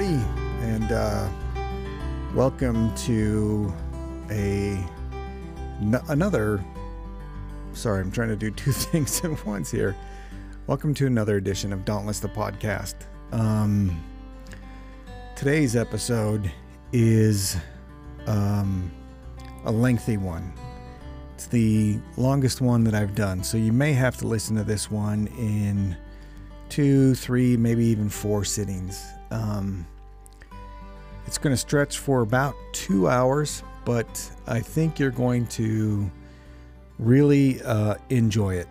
everybody, and uh, welcome to a n- another. Sorry, I'm trying to do two things at once here. Welcome to another edition of Dauntless the podcast. Um, today's episode is um, a lengthy one. It's the longest one that I've done, so you may have to listen to this one in two, three, maybe even four sittings. Um, it's going to stretch for about two hours, but I think you're going to really uh, enjoy it.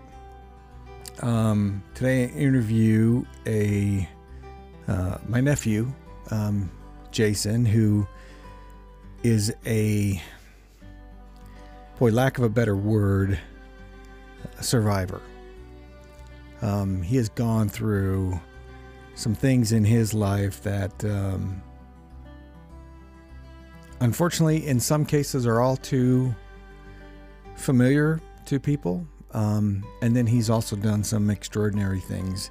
Um, today, I interview a uh, my nephew, um, Jason, who is a boy, lack of a better word, a survivor. Um, he has gone through some things in his life that, um, unfortunately, in some cases, are all too familiar to people. Um, and then he's also done some extraordinary things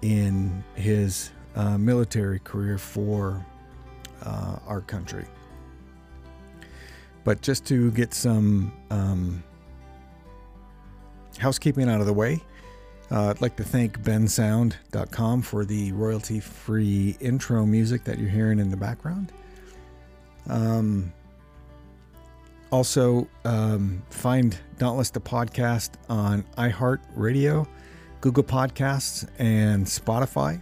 in his uh, military career for uh, our country. But just to get some um, housekeeping out of the way, uh, I'd like to thank bensound.com for the royalty free intro music that you're hearing in the background. Um, also, um, find Dauntless the podcast on iHeartRadio, Google Podcasts, and Spotify.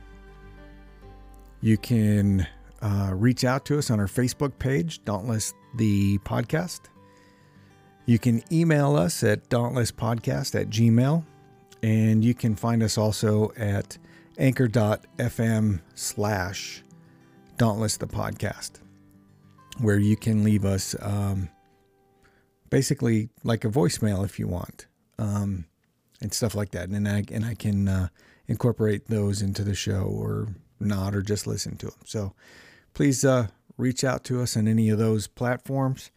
You can uh, reach out to us on our Facebook page, Dauntless the Podcast. You can email us at dauntlesspodcast at gmail. And you can find us also at anchor.fm slash dauntless the podcast, where you can leave us um, basically like a voicemail if you want, um, and stuff like that. And I, and I can uh, incorporate those into the show or not, or just listen to them. So please uh, reach out to us on any of those platforms.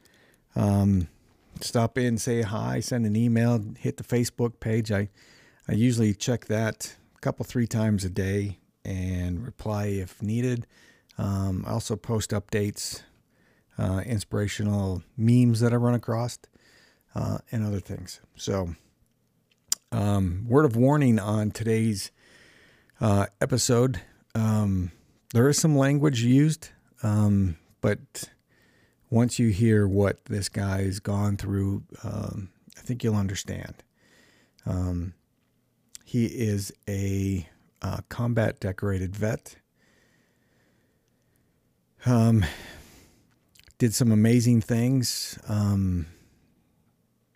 Um, stop in, say hi, send an email, hit the Facebook page. I I usually check that a couple, three times a day and reply if needed. Um, I also post updates, uh, inspirational memes that I run across, uh, and other things. So, um, word of warning on today's uh, episode um, there is some language used, um, but once you hear what this guy's gone through, um, I think you'll understand. Um, he is a uh, combat decorated vet. Um, did some amazing things um,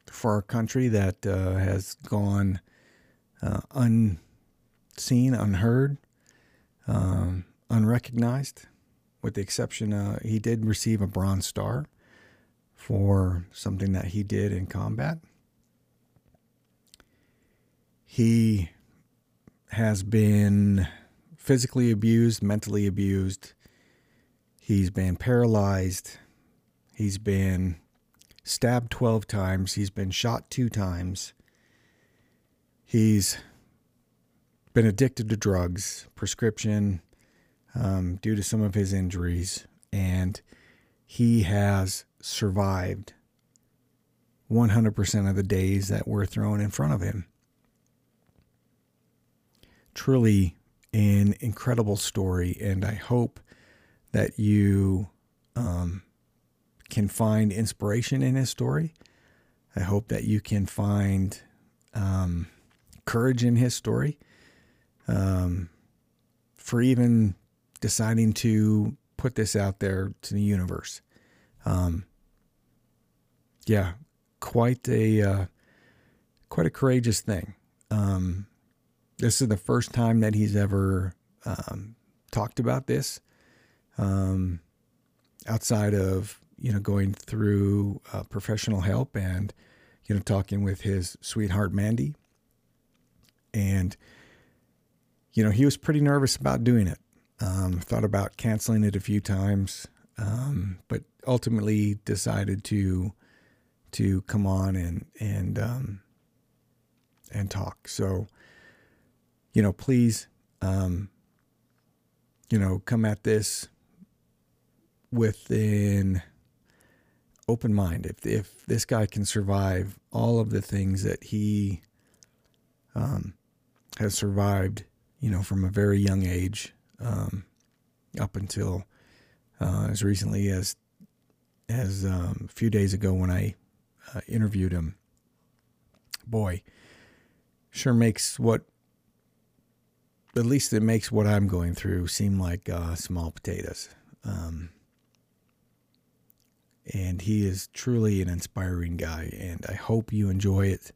for our country that uh, has gone uh, unseen, unheard, um, unrecognized, with the exception uh, he did receive a Bronze Star for something that he did in combat. He has been physically abused, mentally abused. He's been paralyzed. He's been stabbed 12 times. He's been shot two times. He's been addicted to drugs, prescription, um, due to some of his injuries. And he has survived 100% of the days that were thrown in front of him truly an incredible story, and I hope that you um, can find inspiration in his story. I hope that you can find um, courage in his story um, for even deciding to put this out there to the universe. Um, yeah, quite a uh, quite a courageous thing. Um, this is the first time that he's ever um, talked about this um, outside of you know going through uh, professional help and you know talking with his sweetheart Mandy. And you know he was pretty nervous about doing it. Um, thought about canceling it a few times um, but ultimately decided to to come on and and um, and talk. So you know, please um, you know, come at this with an open mind. If if this guy can survive all of the things that he um, has survived, you know, from a very young age um, up until uh, as recently as as um, a few days ago when I uh, interviewed him. Boy, sure makes what at least it makes what I'm going through seem like uh, small potatoes. Um, and he is truly an inspiring guy, and I hope you enjoy it.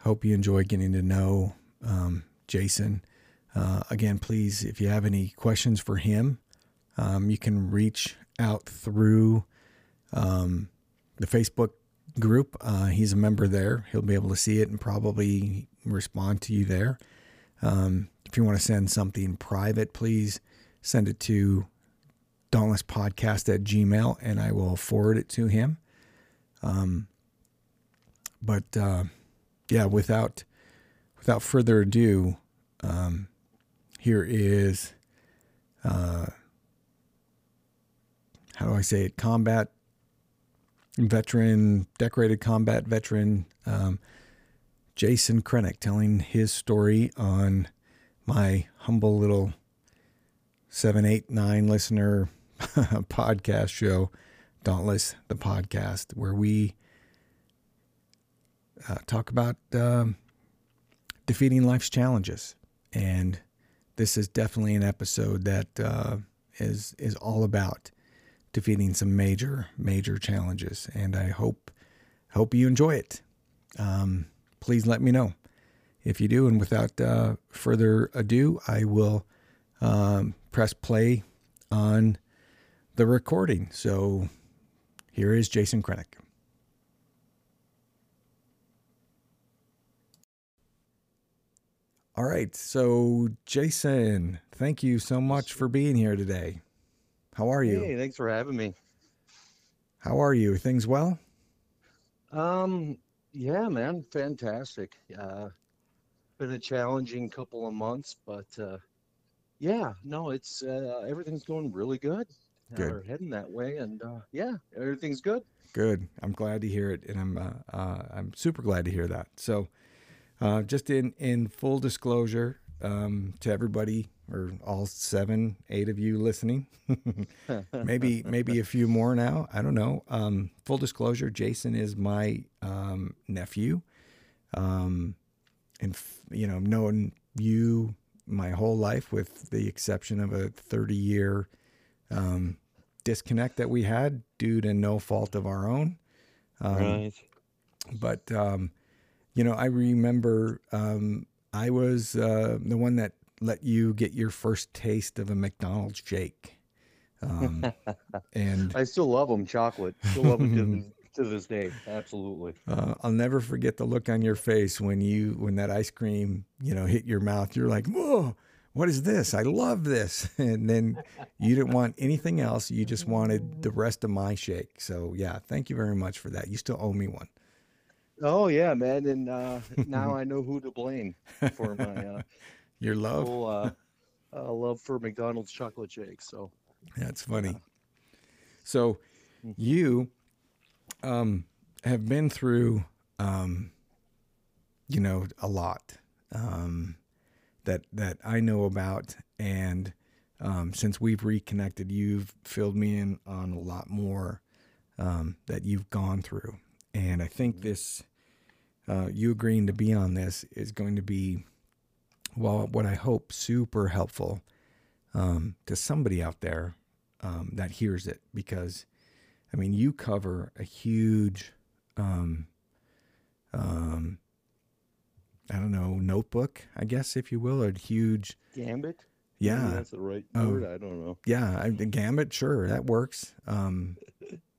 Hope you enjoy getting to know um, Jason. Uh, again, please, if you have any questions for him, um, you can reach out through um, the Facebook group. Uh, he's a member there. He'll be able to see it and probably respond to you there. Um, if you want to send something private, please send it to dauntlesspodcast at gmail and I will forward it to him. Um, but uh, yeah, without without further ado, um, here is uh, how do I say it? Combat veteran, decorated combat veteran, um, Jason Krenik telling his story on my humble little seven, eight, nine listener podcast show, Dauntless the Podcast, where we uh, talk about um, defeating life's challenges. And this is definitely an episode that uh, is is all about defeating some major major challenges. And I hope hope you enjoy it. Um, please let me know if you do. And without uh, further ado, I will um, press play on the recording. So here is Jason Krenik. All right. So, Jason, thank you so much for being here today. How are you? Hey, thanks for having me. How are you? Things well? Um, yeah, man, fantastic. Uh, been a challenging couple of months, but uh, yeah, no, it's uh, everything's going really good. Good. We're heading that way, and uh, yeah, everything's good. Good. I'm glad to hear it, and I'm uh, uh, I'm super glad to hear that. So, uh, just in in full disclosure um, to everybody, or all seven, eight of you listening, maybe maybe a few more now. I don't know. Um, full disclosure: Jason is my um, nephew, um, and you know, known you my whole life, with the exception of a 30 year um, disconnect that we had due to no fault of our own. Um, right. But, um, you know, I remember um, I was uh, the one that let you get your first taste of a McDonald's shake. Um, and I still love them, chocolate. Still love them to, this- day. Absolutely. uh, I'll never forget the look on your face when you when that ice cream you know hit your mouth. You're like, whoa, what is this? I love this. And then you didn't want anything else. You just wanted the rest of my shake. So yeah, thank you very much for that. You still owe me one. Oh yeah, man, and uh, now I know who to blame for my uh, Your love. whole uh, uh, love for McDonald's chocolate shakes. So That's funny. So you um, have been through, um, you know, a lot um, that that I know about, and um, since we've reconnected, you've filled me in on a lot more um, that you've gone through, and I think this, uh, you agreeing to be on this is going to be, well, what I hope super helpful um, to somebody out there um, that hears it. Because I mean you cover a huge um, um, I don't know notebook I guess if you will or a huge gambit. Maybe yeah that's the right Oh. word. I don't know. yeah I, the gambit sure that works um,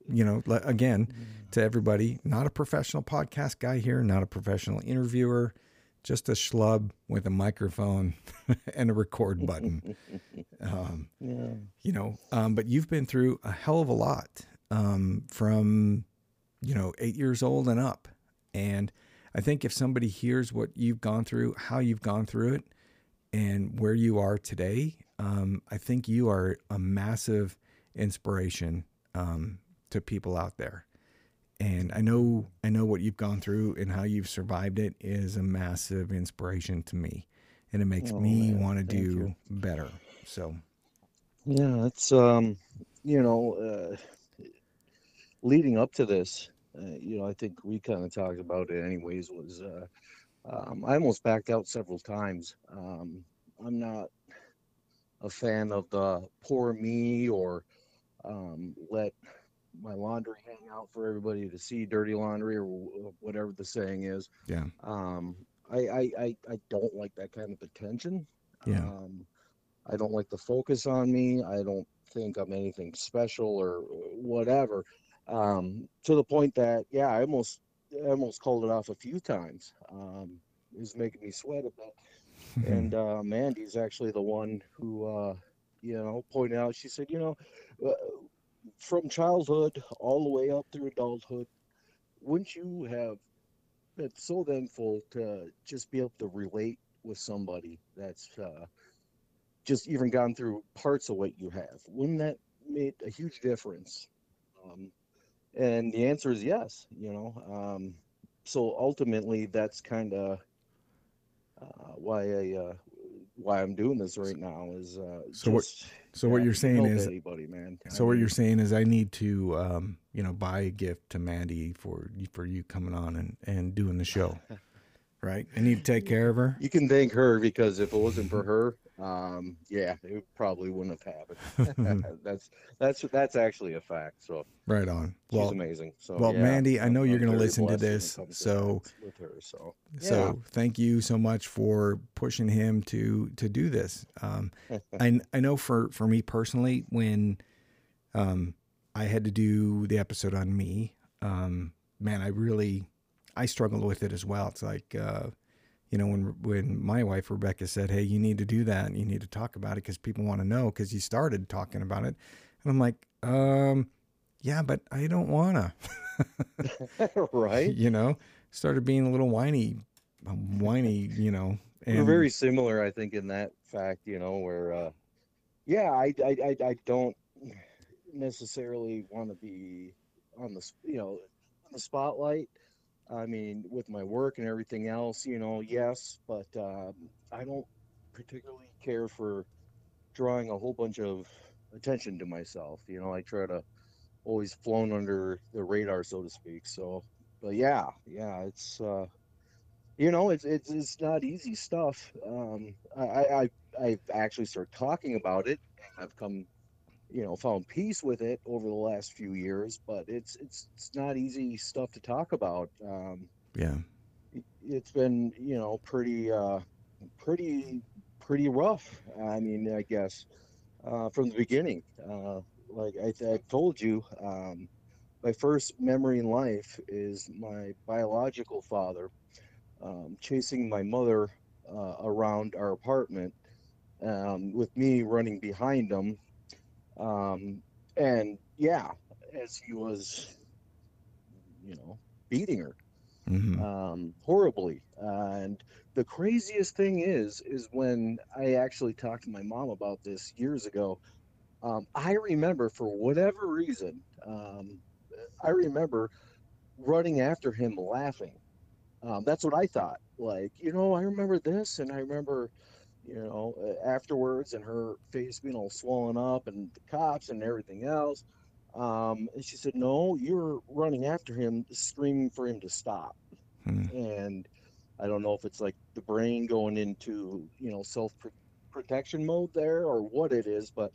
you know again to everybody not a professional podcast guy here not a professional interviewer just a schlub with a microphone and a record button um, Yeah. you know um, but you've been through a hell of a lot um, from you know eight years old and up and i think if somebody hears what you've gone through how you've gone through it and where you are today um, I think you are a massive inspiration um, to people out there. And I know I know what you've gone through and how you've survived it is a massive inspiration to me, and it makes Oh me want to do you. better. So Yeah, it's um, you know, uh, leading up to this, uh, you know, I think we kind of talked about it anyways, was uh, um, I almost backed out several times. Um, I'm not a fan of the poor me or um, let my laundry hang out for everybody to see, dirty laundry or whatever the saying is. yeah, Um, I, I, I, I don't like that kind of attention. yeah, Um, I don't like the focus on me. I don't think I'm anything special or whatever. Um, to the point that, yeah, I almost, I almost called it off a few times. Um, it was making me sweat a bit. And uh, Mandy's actually the one who, uh, you know, pointed out. She said, you know, uh, from childhood all the way up through adulthood, wouldn't you have been so thankful to just be able to relate with somebody that's uh, just even gone through parts of what you have? Wouldn't that made a huge difference? Um, and the answer is yes. You know, um, so ultimately, that's kind of uh, why I uh, why I'm doing this right now is uh, So what- just so what you're saying is anybody, man. So I what mean, you're saying is I need to, um, you know, buy a gift to Mandy for for you coming on and and doing the show, right? I need to take care of her. You can thank her because if it wasn't for her, um, yeah, it probably wouldn't have happened. that's that's that's actually a fact. So right on. she's Well, amazing. So well, yeah, Mandy, I I'm- know you're going to listen to blessed when it this, so with her. So so thank you so much for pushing him to to do this. Um, I I know for for me personally, when um, I had to do the episode on me, um, man, I really I struggled with it as well. It's like uh, you know when when my wife Rebecca said, "Hey, you need to do that. and You need to talk about it because people want to know." Because you started talking about it, and I'm like, um, yeah, but I don't wanna. right, you know, started being a little whiny, whiny. You know, and we're very similar, I think, in that fact. You know, where uh, yeah, I I I, I don't necessarily want to be on the you know on the spotlight. I mean, with my work and everything else, you know, yes, but um, I don't particularly care for drawing a whole bunch of attention to myself. You know, I try to always flown under the radar, so to speak. So, but yeah, yeah, it's uh, you know, it's it's it's not easy stuff. Um, I I I I've actually started talking about it. I've come, you know, found peace with it over the last few years, but it's it's it's not easy stuff to talk about. Um, yeah, it- it's been you know pretty uh pretty pretty rough i mean i guess uh from the beginning uh like i, I told you um my first memory in life is my biological father um, chasing my mother uh, around our apartment um, with me running behind him um, and yeah as he was you know beating her hmm um, horribly. and the craziest thing is, is when I actually talked to my mom about this years ago. Um, I remember, for whatever reason, um, I remember running after him, laughing. Um, that's what I thought. Like, you know, I remember this, and I remember, you know, afterwards, and her face being all swollen up, and the cops and everything else. Um, and she said, "No, you're running after him, screaming for him to stop." Hmm. and I don't know if it's like the brain going into you know self protection mode there or what it is, but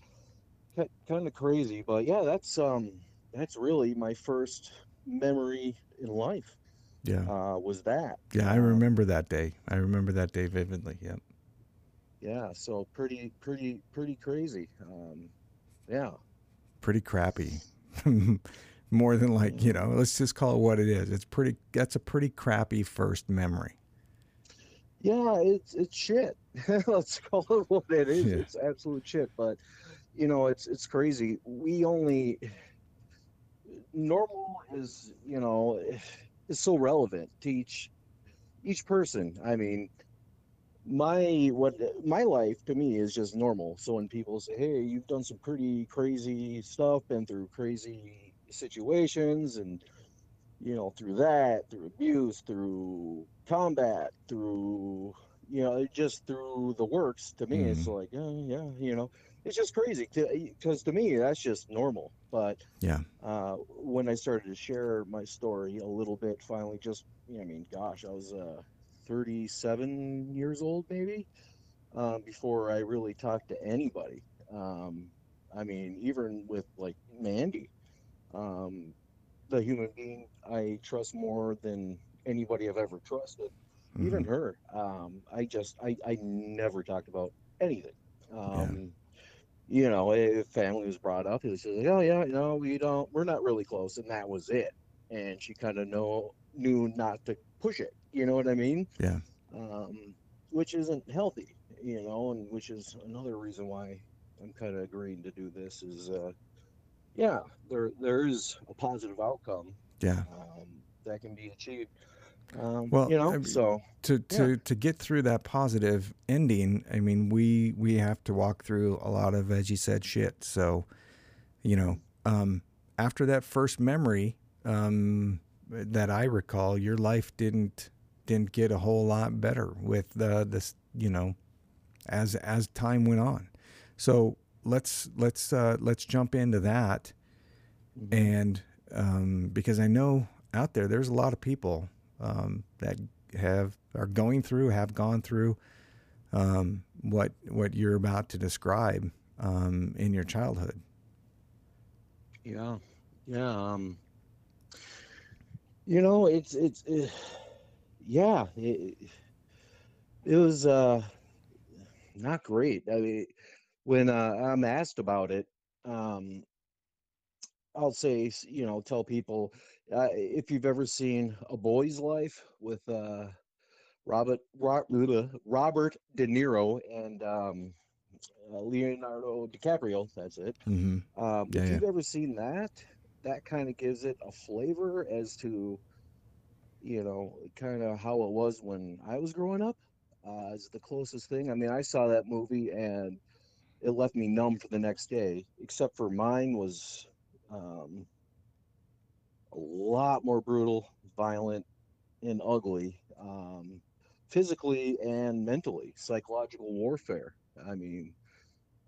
kind of crazy. But yeah, that's um that's really my first memory in life yeah, uh, was that. yeah. I Um, remember that day. I remember that day vividly. Yep. Yeah, so pretty pretty pretty crazy. Um, yeah, pretty crappy. More than like, you know, let's just call it what it is. It's pretty that's a pretty crappy first memory. yeah, it's it's shit. Let's call it what it is. Yeah. It's absolute shit. But you know, it's it's crazy. We only normal is you know is so relevant to each each person. I mean, my what my life to me is just normal. So when people say, "Hey, you've done some pretty crazy stuff, been through crazy situations, and you know, through that, through abuse, through combat, through you know, just through the works." To me, it's Mhm. like, "Oh yeah, you know." It's just crazy because to me that's just normal. But Yeah. uh, when I started to share my story a little bit, finally, just you know, I mean, gosh, I was uh, 37 years old maybe um, before I really talked to anybody. Um, I mean, even with like Mandy, um, the human being I trust more than anybody I've ever trusted. Even Mhm. her, um, I just I, I never talked about anything. Yeah. Um, you know, if family was brought up, it was just like, oh yeah, no, we don't, we're not really close, and that was it. And she kind of know knew not to push it. You know what I mean? Yeah. Um, which isn't healthy, you know, and which is another reason why I'm kind of agreeing to do this. Is uh, yeah, there there is a positive outcome Yeah. um, that can be achieved. Um, Well, you know, so to yeah, to to get through that positive ending i mean we we have to walk through a lot of as you said shit so you know um after that first memory um that i recall your life didn't didn't get a whole lot better with the this you know as as time went on so let's let's uh let's jump into that mhm, and um, because I know out there, there's a lot of people um, that have are going through, have gone through um, what what you're about to describe um, in your childhood. yeah, yeah. Um, you know, it's it's uh, yeah. It, it was uh not great. I mean, when uh, I'm asked about it, um, I'll say, you know, tell people uh, if you've ever seen A Boy's Life with uh, Robert Robert De Niro and um, uh, Leonardo DiCaprio. That's it. hmm Um, Yeah, if yeah, you've ever seen that, that kind of gives it a flavor as to, you know, kind of how it was when I was growing up. Uh, is the closest thing. I mean, I saw that movie and it left me numb for the next day, except for mine was um, a lot more brutal, violent, and ugly, um, physically and mentally, psychological warfare. I mean,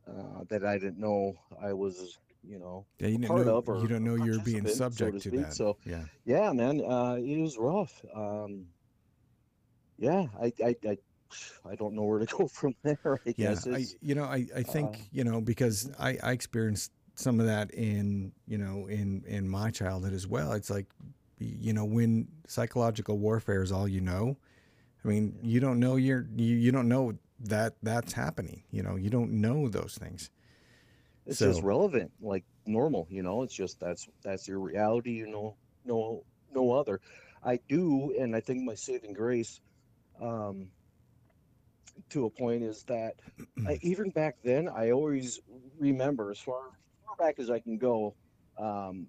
uh, that I didn't know I was, you know, yeah. You don't part know of you don't know you're being participant, so to subject to that. So, Yeah, yeah, man, uh, it was rough. Um, yeah, I, I, I, I don't know where to go from there. I yeah. guess I you know I I uh, think you know because I I experienced some of that in you know in in my childhood as well. It's like you know when psychological warfare is all you know I mean, you don't know you're you, you don't know that that's happening. You know, you don't know those things. It's just relevant, like normal, you know. It's just that's that's your reality, you know, no no other. I do, and I think my saving grace, um, to a point is that I, even back then, I always remember as far, far back as I can go, um,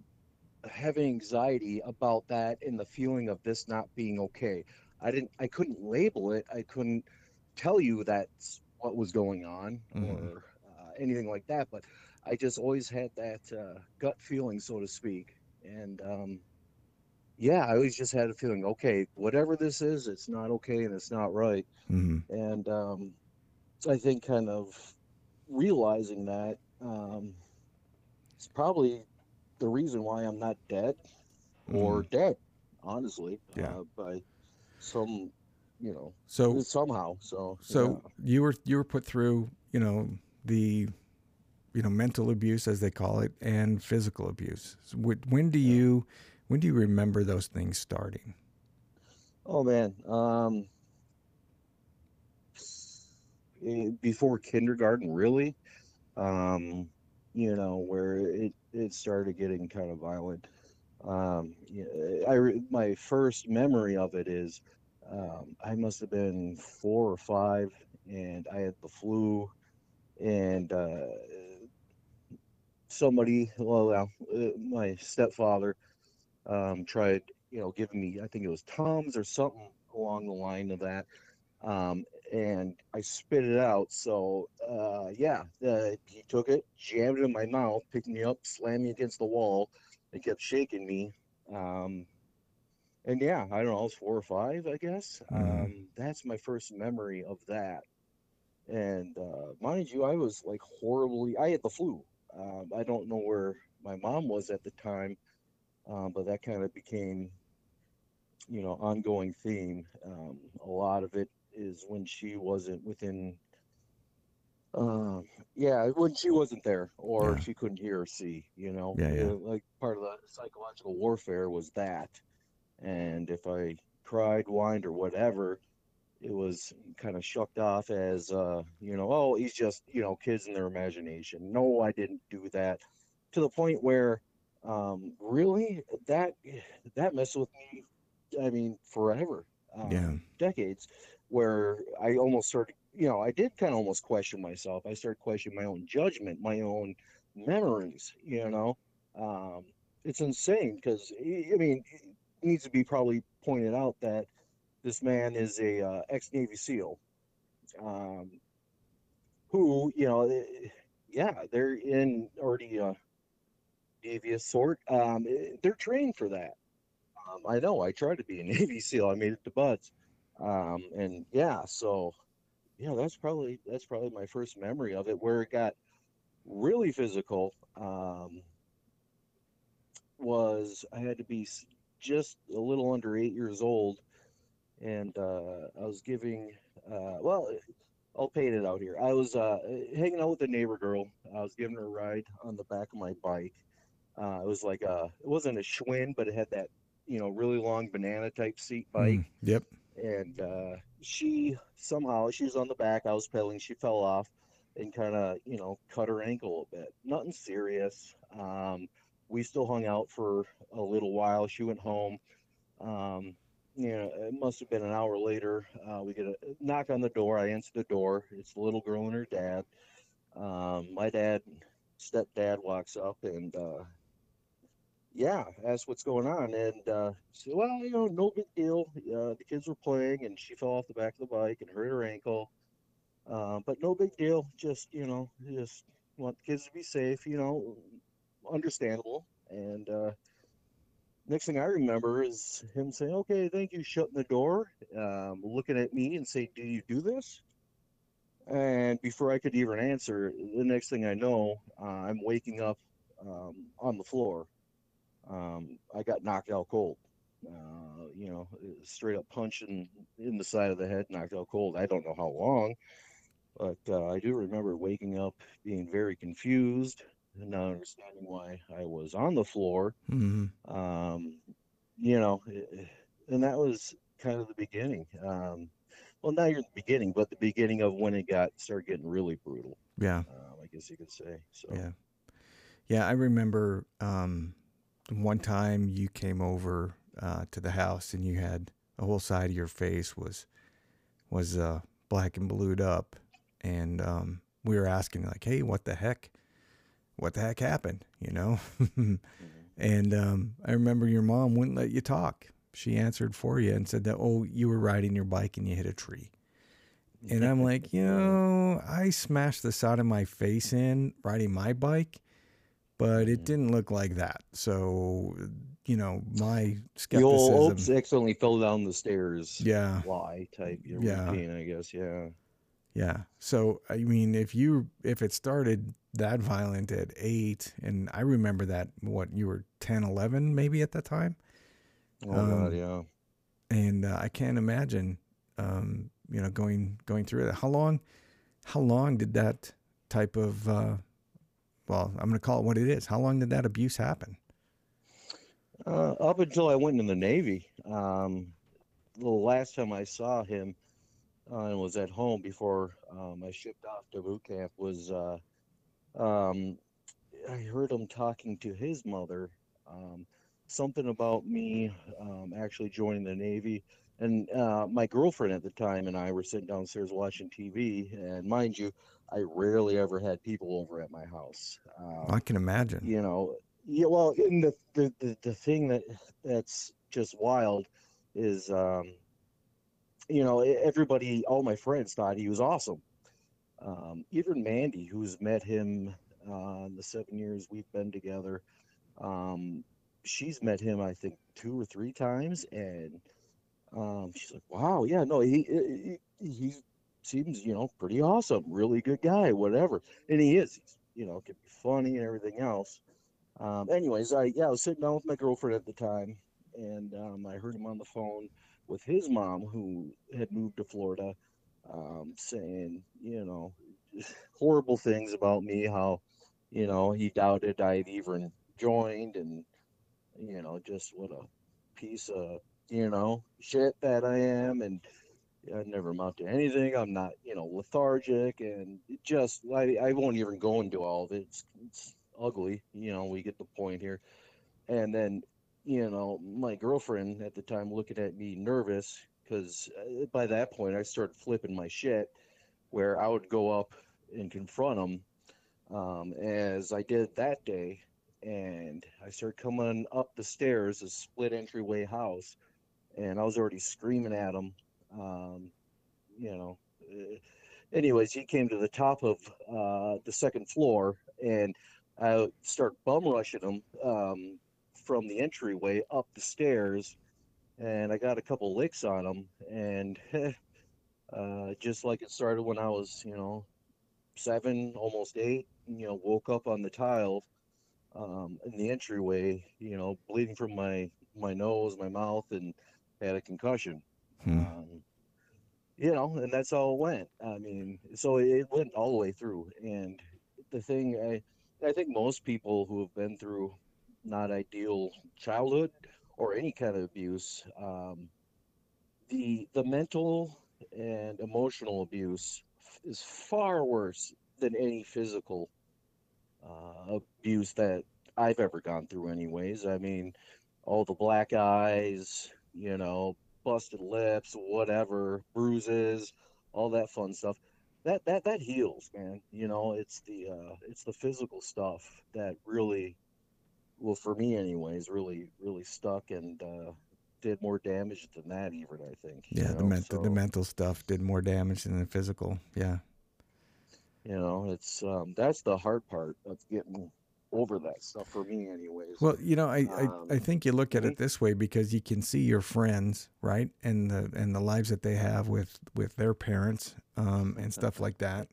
having anxiety about that and the feeling of this not being okay. I didn't, I couldn't label it. I couldn't tell you that's what was going on mhm. or uh, anything like that. But I just always had that uh, gut feeling, so to speak. And um, yeah, I always just had a feeling, okay, whatever this is, it's not okay and it's not right. Mhm. And um, I think kind of realizing that um, it's probably the reason why I'm not dead or Mhm. dead, honestly, Yeah. uh, by some, you know, So somehow. So yeah, so you were you were put through, you know, the you know, mental abuse as they call it and physical abuse. When do you when do you remember those things starting? Oh man, um, eh, before kindergarten, really, um, you know, where it it started getting kind of violent. Um, I my first memory of it is um, I must have been four or five, and I had the flu, and uh, somebody, well, well, uh, my stepfather, um, tried, you know, giving me, I think it was Tums or something along the line of that. Um, and I spit it out. So uh, yeah, uh, he took it, jammed it in my mouth, picked me up, slammed me against the wall, and kept shaking me. Um, and yeah, I don't know, I was four or five, I guess. Um, that's my first memory of that. And uh, mind you, I was like horribly, I had the flu. Um, I don't know where my mom was at the time, um, but that kind of became, you know, ongoing theme. Um, a lot of it is when she wasn't within, um, yeah, when she wasn't there or Yeah. she couldn't hear or see, you know, Yeah, yeah. Uh, like part of the psychological warfare was that. And if I cried, whined, or whatever, it was kind of shucked off as, uh, you know, oh, he's just, you know, kids in their imagination. No, I didn't do that. To the point where, um, really, that that messed with me. I mean, forever, um, Yeah. decades, where I almost started, you know, I did kind of almost question myself. I started questioning my own judgment, my own memories. You know, um, it's insane because I mean, it needs to be probably pointed out that this man is a uh, ex Navy SEAL, um, who you know, eh, yeah, they're in already a devious sort. Um, eh, they're trained for that. Um, I know. I tried to be a Navy SEAL. I made it to BUD/S, um, and yeah, so yeah, that's probably that's probably my first memory of it, where it got really physical. Um, was I had to be just a little under eight years old, and uh, I was giving, uh, well, I'll paint it out here. I was uh, hanging out with a neighbor girl. I was giving her a ride on the back of my bike. Uh, it was like a, it wasn't a Schwinn, but it had that, you know, really long banana type seat bike Mm, Yep. and uh, she somehow she was on the back. I was pedaling. She fell off and kind of you know cut her ankle a bit. Nothing serious. Um, we still hung out for a little while. She went home. Um, you know, it must have been an hour later. Uh, we get a knock on the door. I answer the door. It's the little girl and her dad. Um, my dad, stepdad, walks up and uh, yeah, asks what's going on, and uh, "Well, you know, no big deal. Uh, the kids were playing, and she fell off the back of the bike and hurt her ankle. Uh, but no big deal. Just you know, just want the kids to be safe. You know, understandable." And uh, next thing I remember is him saying, "Okay, thank you," shutting the door, um, looking at me and saying, "Do you do this?" And before I could even answer, the next thing I know, uh, I'm waking up um, on the floor um, I got knocked out cold. Uh, you know, straight up punching in, the side of the head, knocked out cold. I don't know how long, but uh, I do remember waking up being very confused not understanding why I was on the floor. hmm Um, you know, and that was kind of the beginning. Um, well, not even the beginning, but the beginning of when it got started getting really brutal. Yeah. Um, I guess you could say. So Yeah. Yeah. I remember um, one time you came over uh, to the house and you had a whole side of your face was was uh, black and blued up, and um, we were asking like, "Hey, what the heck? What the heck happened?" You know. mhm. and um, I remember your mom wouldn't let you talk. She answered for you and said that, "Oh, you were riding your bike and you hit a tree." And I'm like, you know, I smashed the side of my face in riding my bike, but it Mhm. didn't look like that. So, you know, my skepticism. The old oops accidentally fell down the stairs Yeah, Why type yeah, routine, I guess. Yeah. yeah. So, I mean, if you if it started that violent at eight, and I remember that what you were 10, 11 maybe at that time, Oh God, um, yeah. and uh, I can't imagine, um, you know, going going through it. How long, how long did that type of uh, well, I'm going to call it what it is. How long did that abuse happen? Uh, up until I went in the Navy, um, the last time I saw him uh, and was at home before um, I shipped off to boot camp was uh, um, I heard him talking to his mother. Um, something about me um, actually joining the Navy. And uh, my girlfriend at the time and I were sitting downstairs watching TV. And mind you, I rarely ever had people over at my house. Um, I can imagine. you know, yeah. Well, and the the the, the thing that that's just wild is um, you know, everybody, all my friends thought he was awesome. Um, even Mandy, who's met him uh, the seven years we've been together, um, she's met him, I think, two or three times, and um, she's like, "Wow, yeah, no, he, he he seems, you know, pretty awesome, really good guy, whatever." And he is, he's, you know, can be funny and everything else. Um, anyways, I yeah, I was sitting down with my girlfriend at the time, and um, I heard him on the phone with his mom, who had moved to Florida, um, saying, you know, horrible things about me, how, you know, he doubted I'd even joined, and you know, just what a piece of, you know, shit that I am, and I never amount to anything. I'm not, you know, lethargic, and just I I won't even go into all of it. It's, it's ugly, you know. We get the point here, and then, you know, my girlfriend at the time looking at me nervous because by that point I started flipping my shit, where I would go up and confront him, um, as I did that day, and I started coming up the stairs, a split entryway house, and I was already screaming at him. Um, you know, uh, anyways, he came to the top of uh, the second floor, and I start bum rushing him um, from the entryway up the stairs, and I got a couple licks on them, and uh, just like it started when I was, you know, seven, almost eight, you know, woke up on the tile um, in the entryway, you know, bleeding from my my nose, my mouth, and had a concussion. Hmm. Um, you know, and that's how it went. I mean, so it went all the way through. And the thing, I, I think most people who have been through not ideal childhood or any kind of abuse, um, the the mental and emotional abuse is far worse than any physical uh, abuse that I've ever gone through. Anyways, I mean, all the black eyes, you know, busted lips, whatever, bruises, all that fun stuff. That that that heals, man. You know, it's the uh, it's the physical stuff that really, well, for me, anyways, really really stuck and uh, did more damage than that. Even I think. Yeah, the know, mental the mental stuff did more damage than the physical. Yeah. You know, it's um, that's the hard part of getting over that stuff for me, anyways. Well, you know, I, Um, I, I think you look at it this way because you can see your friends, right, and the and the lives that they have with with their parents, um, and stuff like that,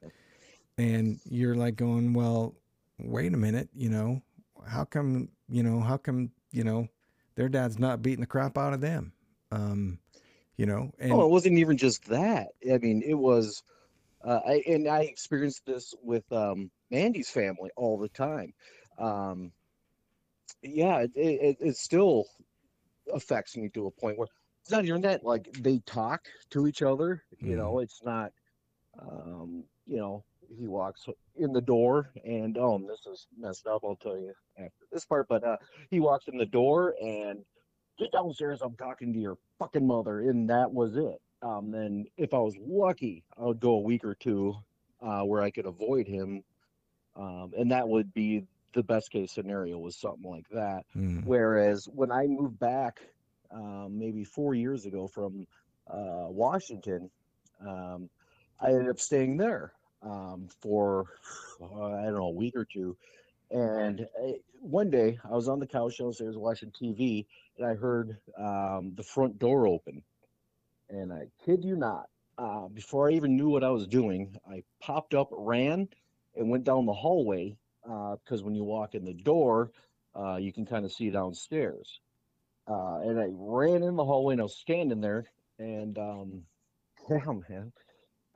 and you're like going, well, wait a minute, you know, how come, you know, how come, you know, their dad's not beating the crap out of them, um, you know, and oh, it wasn't even just that. I mean, it was, uh, I, and I experienced this with um, Mandy's family all the time. Um, yeah, it, it, it still affects me to a point where it's not even that, like, they talk to each other, you Mhm. know, it's not, um, you know, he walks in the door and, oh, this is messed up, I'll tell you after this part, but uh, he walks in the door and get downstairs, I'm talking to your fucking mother, and that was it. Um, then if I was lucky, I would go a week or two uh, where I could avoid him, um, and that would be the best case scenario was something like that. Mm, Whereas when I moved back, um, maybe four years ago from uh, Washington, um, I ended up staying there um, for uh, I don't know a week or two. And uh, one day I was on the couch downstairs watching TV, and I heard um, the front door open. And I kid you not, uh, before I even knew what I was doing, I popped up, ran, and went down the hallway uh because when you walk in the door, uh, you can kind of see downstairs. Uh, and I ran in the hallway and I was standing there, and um, yeah, man,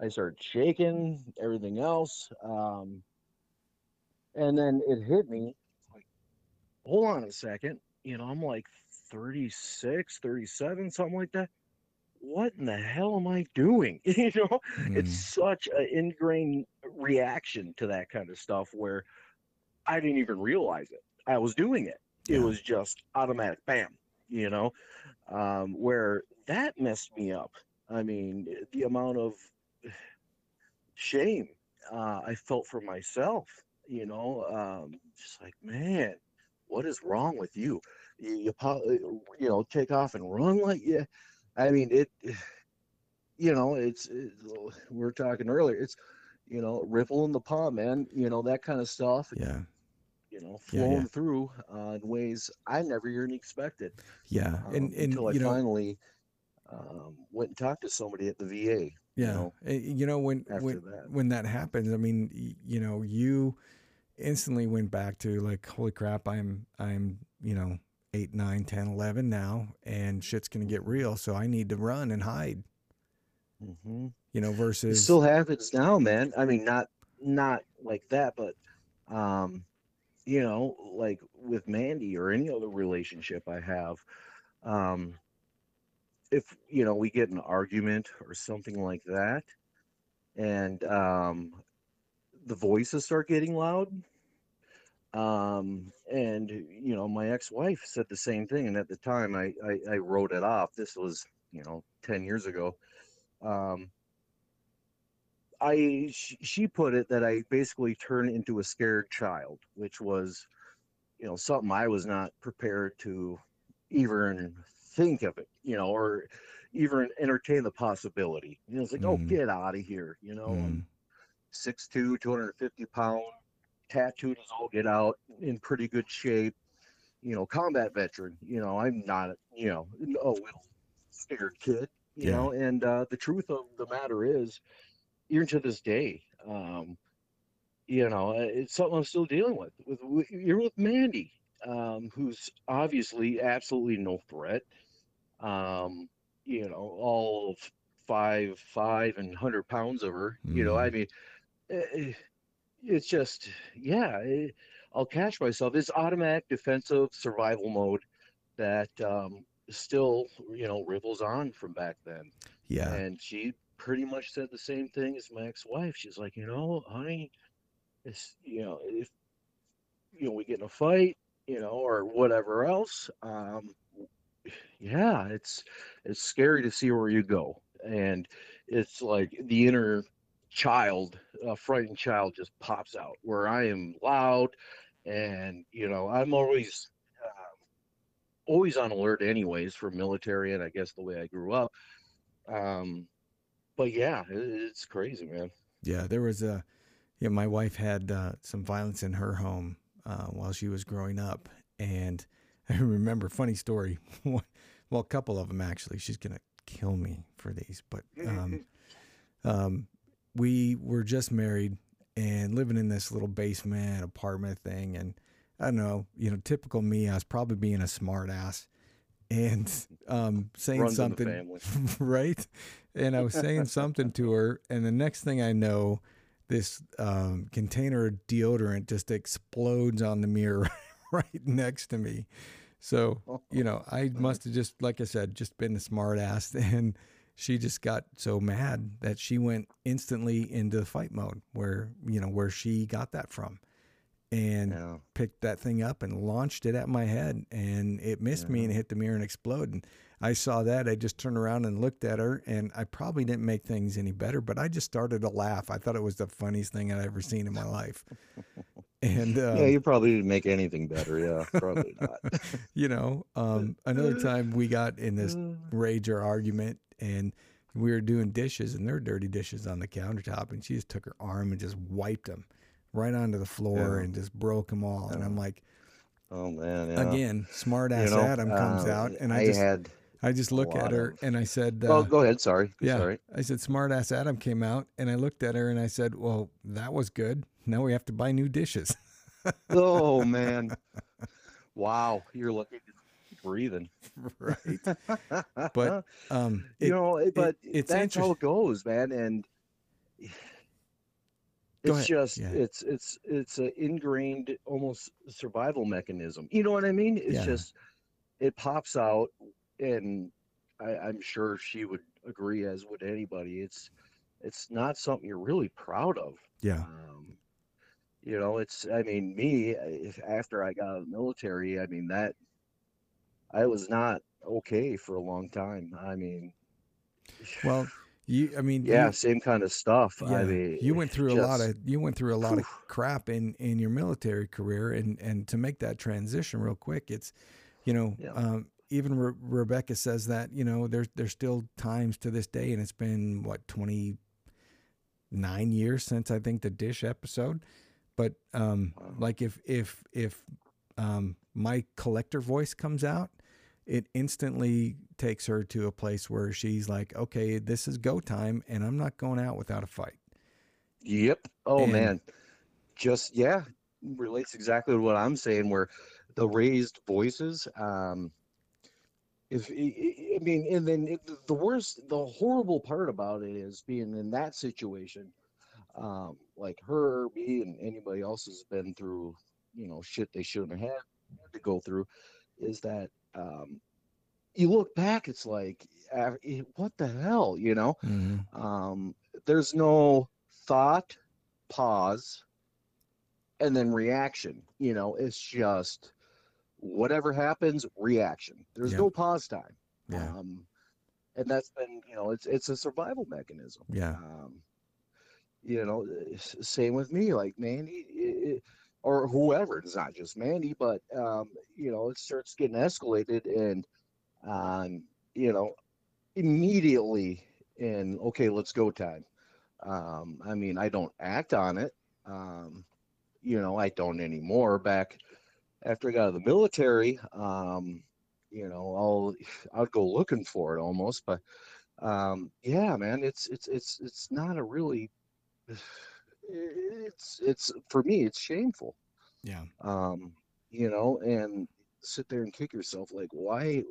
I started shaking, everything else. Um, and then it hit me like, hold on a second. You know, I'm like 36, 37, something like that. What in the hell am I doing? You know, it's mm, such an ingrained reaction to that kind of stuff where I didn't even realize it. I was doing it. It was just automatic, bam, you know, um, where that messed me up. I mean, the amount of shame uh, I felt for myself, you know, um, just like, man, what is wrong with you? You, you, you know, take off and run like, yeah. I mean, it, you know, it's it, we are talking earlier. It's you know, ripple in the pond, man. You know that kind of stuff. Yeah. You know, Yeah, flowing yeah. through uh, in ways I never even expected. Yeah. Um, And and until I you know, finally um, went and talked to somebody at the VA. Yeah. know, eh, You know when when that. when that happens, I mean, you know, you instantly went back to like, holy crap, I'm I'm, you know, 8, 9, 10, 11 now and shit's going to get real, so I need to run and hide, hmm you know, It versus still happens now, man. I mean, not not like that, but um, you know, like with Mandy or any other relationship I have, um, if you know we get an argument or something like that, and um, the voices start getting loud, um, and you know, my ex-wife said the same thing, and at the time I I, I wrote it off. This was you know ten years ago. Um, I she, she put it that I basically turned into a scared child, which was, you know, something I was not prepared to even think of it, you know, or even entertain the possibility. You know, it's like, oh, Mm. get out of here, you know. Mm. I'm 6'2", 250 pound, tattooed as all get out, in pretty good shape, you know, combat veteran. You know, I'm not, you know, a little scared kid, you Yeah. know. And uh, the truth of the matter is, even to this day, um, you know, it's something I'm still dealing with. With, with you're with Mandy, um, who's obviously absolutely no threat. Um, you know, all five, five, and hundred pounds of her. You know, I Mhm. mean, eh, it's just, yeah. It, I'll catch myself. It's automatic defensive survival mode that um, still, you know, ripples on from back then. yeah. And she pretty much said the same thing as my ex-wife. She's like, you know, honey, it's you know, if you know we get in a fight, you know, or whatever else, um, yeah, it's it's scary to see where you go, and it's like the inner child, a frightened child, just pops out. Where I am loud, and you know, I'm always um, always on alert, anyways, for military, and I guess the way I grew up. Um, but yeah, it, it's crazy, man. Yeah, there was a, yeah, my wife had uh, some violence in her home uh, while she was growing up. And I remember, funny story, well, a couple of them actually. She's going to kill me for these. But um, um, we were just married and living in this little basement apartment thing. And I don't know, you know, typical me, I was probably being a smart ass and um, saying Runs something right? And I was saying something to her, and the next thing I know, this um, container of deodorant just explodes on the mirror right next to me. So, you know, I must have just, like I said, just been a smart ass. And she just got so mad that she went instantly into fight mode where, you know, where she got that from. And Yeah. picked that thing up and launched it at my head and it missed me and hit the mirror and exploded. And I saw that. I just turned around and looked at her and I probably didn't make things any better, but I just started to laugh. I thought it was the funniest thing I'd ever seen in my life. And, um, yeah, you probably didn't make anything better. Yeah, probably not. you know, um, another time we got in this rage or argument and we were doing dishes and there were dirty dishes on the countertop and she just took her arm and just wiped them right onto the floor Yeah. and just broke them all. And I'm like, Oh man, yeah. again, smart You ass know, Adam comes uh, out, and I, just had. I just look at her of- and I said, oh, uh, go ahead. Sorry. yeah, Sorry. I said, smart ass Adam came out, and I looked at her and I said, well, that was good. Now we have to buy new dishes. Oh man. Wow, you're lucky keep breathing. right. But um, it, you know, it- but it's that's how it goes, man. And it's just Yeah. it's it's it's an ingrained almost survival mechanism. You know what I mean? It's Yeah. just it pops out, and I, I'm sure she would agree, as would anybody. It's it's not something you're really proud of. yeah, Um, you know, it's, I mean, me, if, after I got out of the military, I mean, that I was not okay for a long time. I mean, well, you, I mean, yeah, you, same kind of stuff. yeah, I mean, you went through a lot of you went through a lot of crap in in your military career, and and to make that transition real quick, it's you know, Yeah. um, even Re- Rebecca says that you know there's there's still times to this day, and it's been what twenty nine years since I think the dish episode. But um, Wow. like if if if um, my collector voice comes out, it instantly takes her to a place where she's like, okay, this is go time, and I'm not going out without a fight. Yep. Oh And- man. Just yeah, relates exactly to what I'm saying where the raised voices um if I mean and then it, the worst the horrible part about it is being in that situation um like her me and anybody else has been through you know shit they shouldn't have had to go through is that um you look back it's like uh, eh, what the hell you know um, there's no thought, pause, and then reaction. You know, it's just whatever happens, reaction. There's Yeah. no pause time. Yeah, Um, and that's been, you know, it's it's a survival mechanism. yeah, Um, you know, same with me, like Mandy, i- i- or whoever. It's not just Mandy, but um, you know, it starts getting escalated, and um, you know, immediately in okay, let's go time. Um, I mean, I don't act on it. Um, you know, I don't anymore. Back after I got out of the military, um, you know, I'll I'd go looking for it almost, but um, yeah, man, it's it's it's it's not a really it's it's for me it's shameful. Yeah, um you know and sit there and kick yourself like why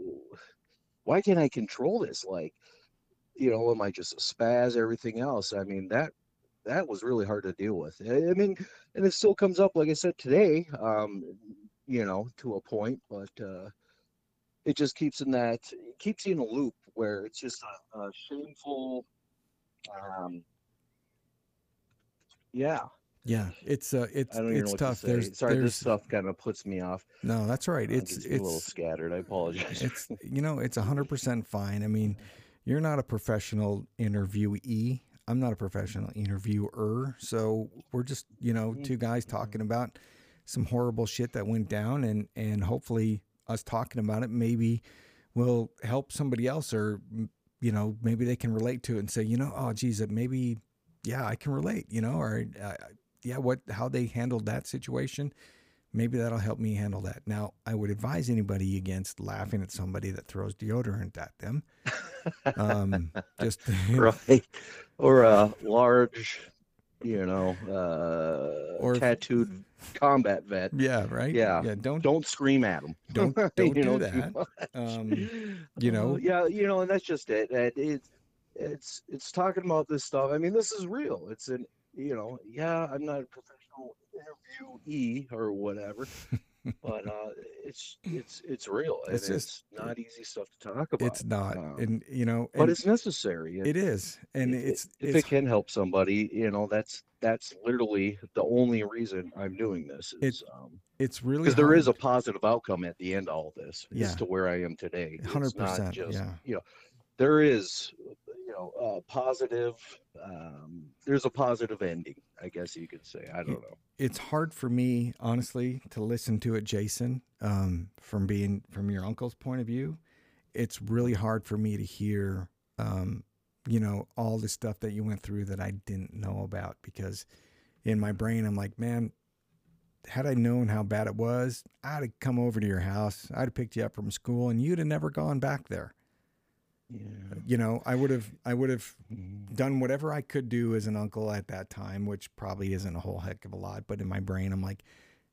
why can't i control this? Like you know am i just a spaz everything else? I mean that that was really hard to deal with. I I mean and it still comes up like i said today um you know to a point but uh it just keeps in that it keeps you in a loop where it's just a, a shameful um yeah. Yeah. It's uh, it's i don't even it's tough. to There's sorry there's this stuff kind of puts me off. No, that's right. It's me a little scattered. I apologize. it's you know it's 100% fine. I mean you're not a professional interviewee. I'm not a professional interviewer. So we're just you know two guys talking about some horrible shit that went down and and hopefully us talking about it maybe will help somebody else or you know maybe they can relate to it and say you know oh geez it maybe yeah i can relate you know or uh, yeah what how they handled that situation maybe that'll help me handle that. Now, I would advise anybody against laughing at somebody that throws deodorant at them. Um, just right or a large you know uh Or if- tattooed combat vet yeah, right. Yeah. yeah. Don't don't scream at them don't don't do that. Um, you know- yeah you know and that's just it it it's it's it's talking about this stuff i mean this is real it's an you know yeah i'm not a professional interviewee or whatever but uh it's it's it's real and It's it's, not easy stuff to talk about it's not, um, and you know, but it's necessary it is, and if it- it's if it's it can help somebody you know that's that's literally the only reason i'm doing this is um it's really because there is a positive outcome at the end of all this Yeah. as to where i am today Hundred percent. just Yeah, you know there is you know uh positive um there's a positive ending i guess you could say. I don't know. it's hard for me honestly to listen to it jason um, from being from your uncle's point of view. It's really hard for me to hear um, you know all the stuff that you went through that i didn't know about because in my brain i'm like man had i known how bad it was i'd have come over to your house. I'd have picked you up from school and you'd have never gone back there yeah you know i would have i would have done whatever I could do as an uncle at that time, which probably isn't a whole heck of a lot. But in my brain, I'm like,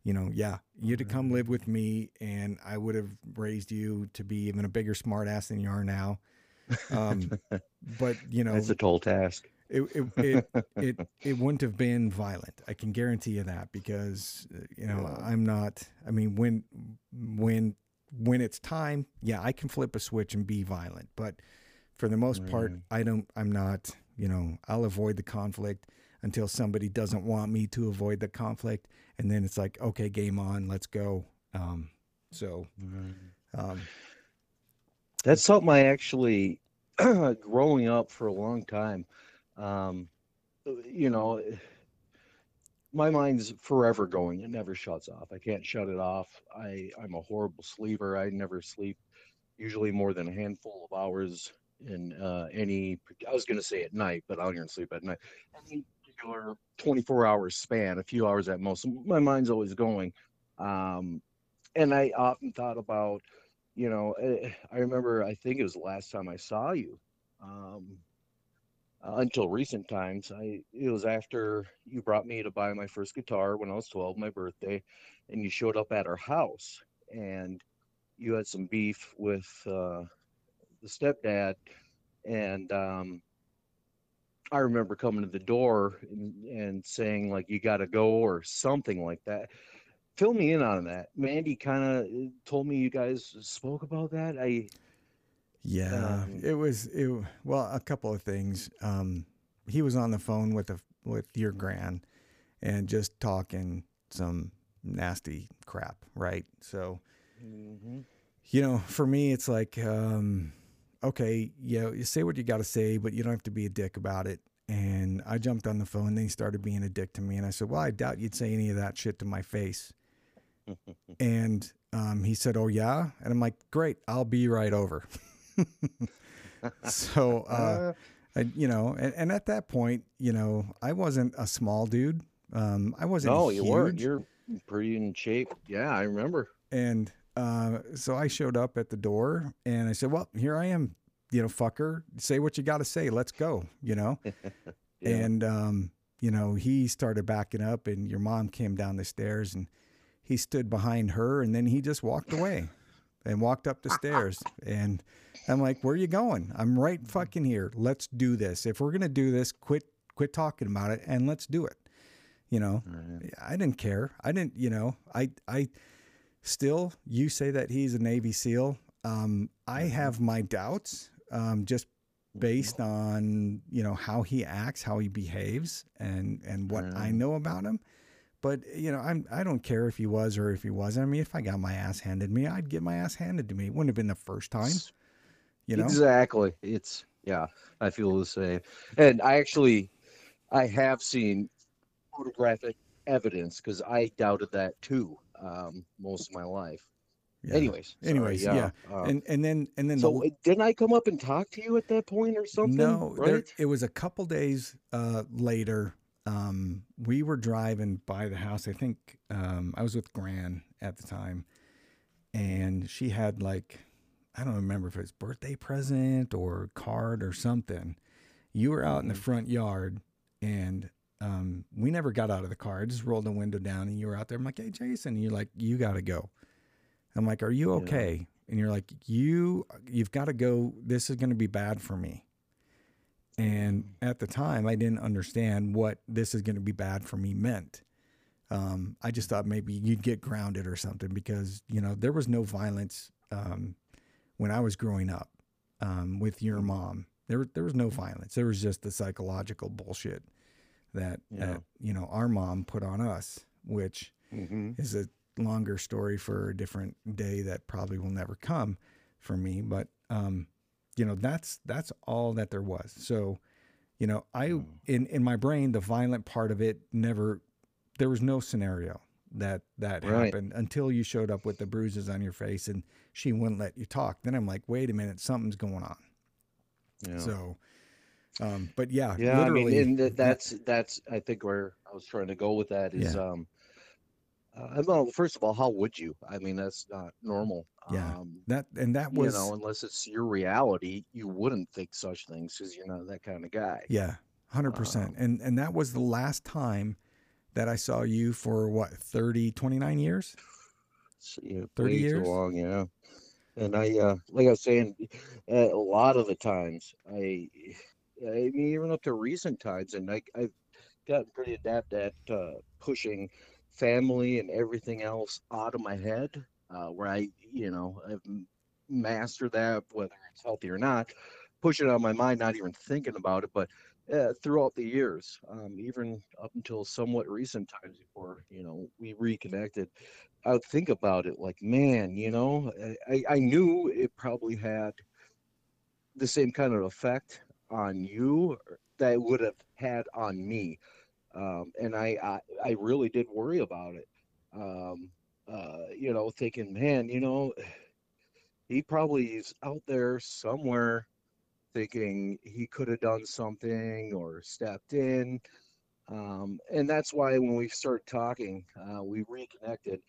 you know, yeah, you'd have come live with me, and I would have raised you to be even a bigger smartass than you are now. Um, but you know, that's a tall task it it, it it it wouldn't have been violent. I can guarantee you that because uh, you know Yeah. I'm not. I mean, when when when it's time, yeah, I can flip a switch and be violent. But for the most part, I don't. I'm not. You know, I'll avoid the conflict until somebody doesn't want me to avoid the conflict, and then it's like, okay, game on, let's go. Um, so, um, That's something I actually, growing up for a long time, um, you know, my mind's forever going. It never shuts off. I can't shut it off. I I'm a horrible sleeper. I never sleep usually more than a handful of hours in uh, any. I was going to say at night, but I don't even sleep at night. Any particular 24 hours span, a few hours at most. My mind's always going, um, and I often thought about, you know, eh, I remember. I think it was the last time I saw you. Um, uh, until recent times. I it was after you brought me to buy my first guitar when I was 12, my birthday, and you showed up at our house and you had some beef with uh, the stepdad, and um, I remember coming to the door and, and saying like you got to go or something like that. Fill me in on that. Mandy kind of told me you guys spoke about that. I yeah, um, it was it. Well, a couple of things. Um, he was on the phone with a with your gran, and just talking some nasty crap, right? So, mhm. you know, for me, it's like, um, okay, yeah, you say what you got to say, but you don't have to be a dick about it. And I jumped on the phone, and then he started being a dick to me, and I said, well, I doubt you'd say any of that shit to my face. and um, he said, oh yeah, and I'm like, great, I'll be right over. so, uh, I, you know, and, and at that point, you know, I wasn't a small dude. Um, I wasn't no, you weren't. You're pretty in shape. Yeah, I remember. and uh, so I showed up at the door, and I said, "Well, here I am. You know, fucker, say what you got to say. Let's go." You know, Yeah. and um, you know, he started backing up, and your mom came down the stairs, and he stood behind her, and then he just walked away, and walked up the stairs, and I'm like, "Where are you going? I'm right fucking here. Let's do this. If we're gonna do this, quit quit talking about it, and let's do it." You know, Right. I didn't care. I didn't, you know, I, I still, you say that he's a Navy SEAL. Um, I Mhm. have my doubts, um, just based on, you know, how he acts, how he behaves and, and what I know about him. But, you know, I'm, I don't care if he was or if he wasn't. I mean, if I got my ass handed to me, I'd get my ass handed to me. It wouldn't have been the first time, you know? Exactly. It's yeah, I feel the same. And I actually I have seen photographic evidence because I doubted that too um, most of my life. Yeah. Anyways, sorry, Anyways, yeah. uh, And, and then, and then so the, didn't I come up and talk to you at that point or something? No, there, it was a couple days uh, later. Um, we were driving by the house. I think um, I was with Gran at the time, and she had like I don't remember if it was birthday present or card or something. You were out in the Mhm. front yard, and um, we never got out of the car. I just rolled the window down, and you were out there. I'm like, "Hey, Jason," and you're like, "You got to go." I'm like, "Are you Yeah. okay?" And you're like, "You, you've got to go. This is going to be bad for me." And at the time, I didn't understand what this is going to be bad for me meant. Um, I just thought maybe you'd get grounded or something because, you know, there was no violence um, when I was growing up um, with your mom. There, there was no violence. There was just the psychological bullshit that, Yeah. that you know, our mom put on us, which hmm is a longer story for a different day that probably will never come for me. But um, you know, that's that's all that there was. So, you know, I Mm. in in my brain, the violent part of it never. There was no scenario that that Right. happened until you showed up with the bruises on your face and she wouldn't let you talk. Then I'm like, wait a minute, something's going on. Yeah. So, um, but yeah, Yeah, I mean, literally, and that's that's I think where I was trying to go with that is Yeah. um uh, well, first of all, how would you? I mean, that's not normal. Yeah, Um, that and that was you know, unless it's your reality, you wouldn't think such things because you're not that kind of guy. Yeah, hundred percent. Um, And and that was the last time that I saw you for what 30, 29 years. Yeah, 30 way years? too long, yeah. And I, uh, like I was saying, uh, a lot of the times, I, I mean, even up to recent times, and I, I've gotten pretty adept at uh, pushing family and everything else out of my head, uh, where I, you know, I've mastered that, whether it's healthy or not, push it out of my mind, not even thinking about it, but uh, throughout the years, um, even up until somewhat recent times before, you know, we reconnected, I would think about it like, man, you know, I, I I knew it probably had the same kind of effect on you that it would have had on me. Um, and I, I, I really did worry about it. Um, uh, you know, thinking, man, you know, he probably is out there somewhere thinking he could have done something or stepped in. Um, and that's why when we started talking, uh, we reconnected.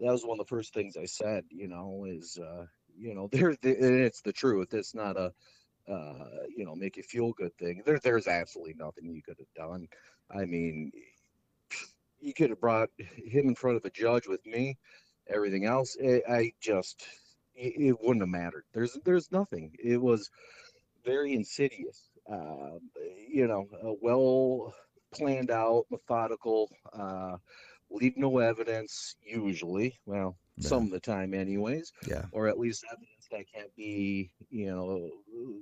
That was one of the first things I said, you know, is, uh, you know, there, and it's the truth. It's not a, uh, you know, make you feel good thing. There, there's absolutely nothing you could have done. I mean, you could have brought him in front of a judge with me. Everything else, it, I just, it, it, wouldn't have mattered. There's, there's nothing. It was very insidious. Uh, you know, well planned out, methodical, uh, leave no evidence. Usually, well, yeah. some of the time, anyways. Yeah. Or at least evidence that can't be, you know,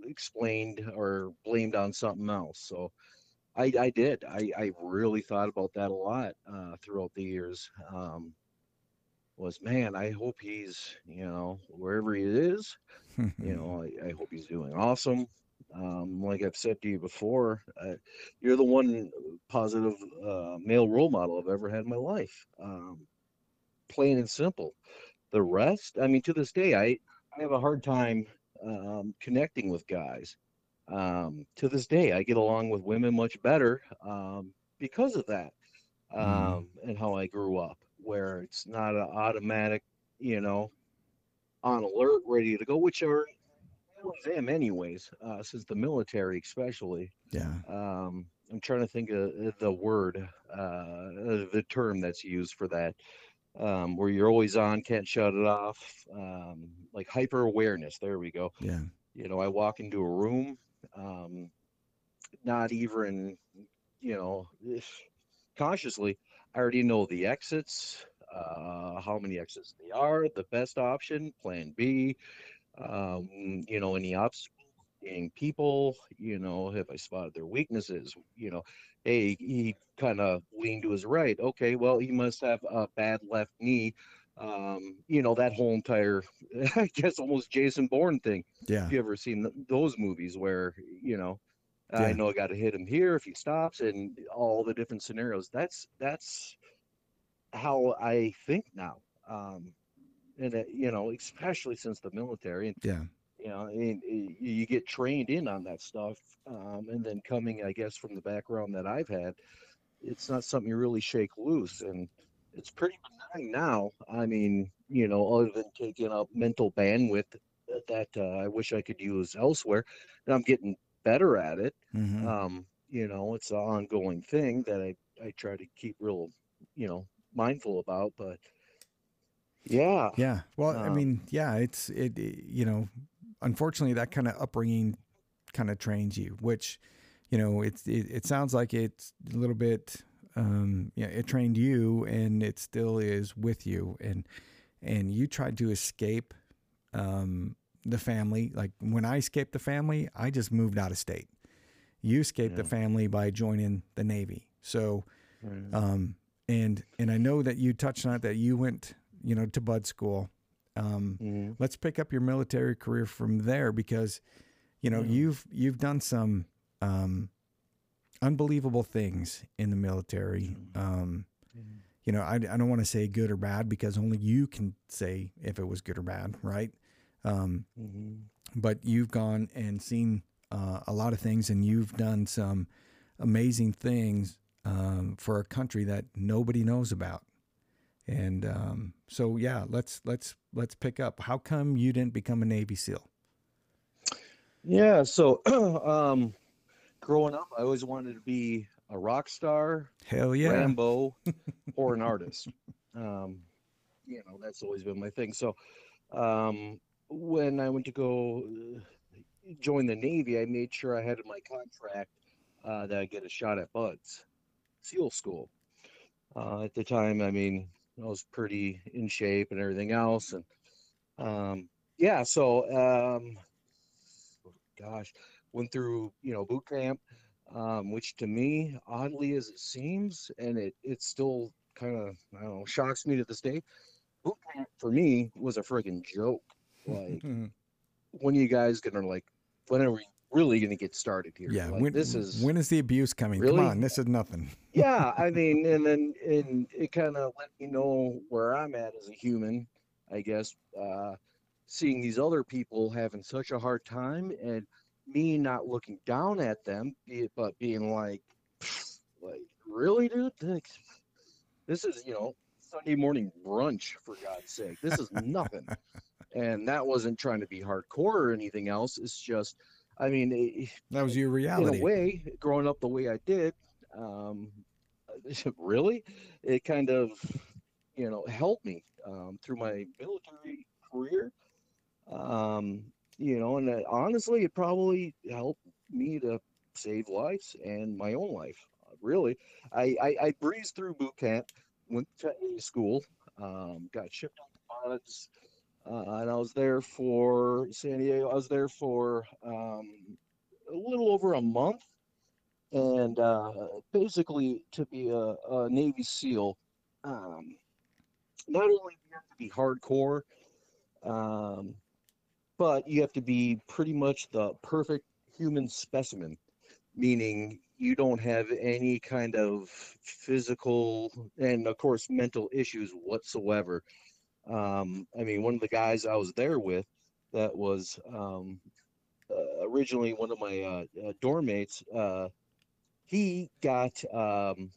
explained or blamed on something else. So I, I did. I, I really thought about that a lot uh, throughout the years. Um, was man, I hope he's, you know, wherever he is, you know, I, I hope he's doing awesome. Um, like I've said to you before, uh, you're the one positive uh, male role model I've ever had in my life. Um, plain and simple. The rest, I mean, to this day, I, I have a hard time um, connecting with guys. Um, to this day, I get along with women much better um, because of that mm. and how I grew up, where it's not an automatic, you know, on alert, ready to go, which are them anyways, uh, since the military, especially. Yeah. Um, I'm trying to think of the word, uh, the term that's used for that um, where you're always on, can't shut it off, um, like hyper awareness. There we go. Yeah. You know, I walk into a room, um, not even, you know, consciously, I already know the exits, uh, how many exits they are, the best option, plan B, um, you know, any obstacles being people, you know, have I spotted their weaknesses, you know, hey, he kind of leaned to his right. Okay, well, he must have a bad left knee. Um, you know, that whole entire, I guess, almost Jason Bourne thing. Yeah. Have you ever seen those movies where, you know, yeah. I know I got to hit him here if he stops and all the different scenarios. That's, that's how I think now. Um, and, uh, you know, especially since the military. And, yeah you know and you get trained in on that stuff um, and then coming i guess from the background that i've had it's not something you really shake loose and it's pretty benign now. I mean you know other than taking up mental bandwidth that uh, i wish i could use elsewhere and i'm getting better at it. Mm-hmm. um, you know it's an ongoing thing that i i try to keep real you know mindful about but yeah. Yeah. Well um, i mean yeah it's it, it you know unfortunately, that kind of upbringing kind of trains you, which, you know, it's it, it sounds like it's a little bit, um, yeah, it trained you, and it still is with you, and and you tried to escape, um, the family. Like when I escaped the family, I just moved out of state. You escaped yeah. the family by joining the Navy. So, um, and and I know that you touched on it that you went, you know, to BUD/S School um, mm-hmm. Let's pick up your military career from there because, you know, mm-hmm. you've you've done some um, unbelievable things in the military. Mm-hmm. Um, you know, I, I don't want to say good or bad because only you can say if it was good or bad, right? Um, mm-hmm. But you've gone and seen uh, a lot of things, and you've done some amazing things um, for a country that nobody knows about. And um, so, yeah, let's let's let's pick up. How come you didn't become a Navy SEAL? Yeah, so um, growing up, I always wanted to be a rock star, hell yeah, Rambo, or an artist. Um, you know, that's always been my thing. So um, when I went to go uh, join the Navy, I made sure I had in my contract uh, that I get a shot at BUD/S SEAL School. Uh, at the time, I mean, I was pretty in shape and everything else. And um, yeah, so um, gosh, went through you know boot camp, um, which to me, oddly as it seems, and it it still kind of I don't know shocks me to this day. Boot camp for me was a freaking joke. Like, when are you guys gonna like, when are we really going to get started here. Yeah, like, when, this is when is the abuse coming? Really? Come on, this is nothing. yeah, I mean, and then and it kind of let me know where I'm at as a human, I guess. Uh, seeing these other people having such a hard time and me not looking down at them, but being like, like really, dude, this is you know Sunday morning brunch for God's sake. This is nothing. and that wasn't trying to be hardcore or anything else. It's just, I mean, it, that was your reality. In a way, growing up the way I did, um, really, it kind of, you know, helped me um, through my military career. Um, you know, and uh, honestly, it probably helped me to save lives and my own life. Really, I, I, I breezed through boot camp, went to A school, um, got shipped on the BUD/S, uh, and I was there for San Diego. I was there for um, a little over a month, and uh, basically to be a, a Navy SEAL, um, not only do you have to be hardcore, um, but you have to be pretty much the perfect human specimen, meaning you don't have any kind of physical and, of course, mental issues whatsoever. Um, I mean, one of the guys I was there with that was um, uh, originally one of my uh, uh, dorm mates, uh, he got um,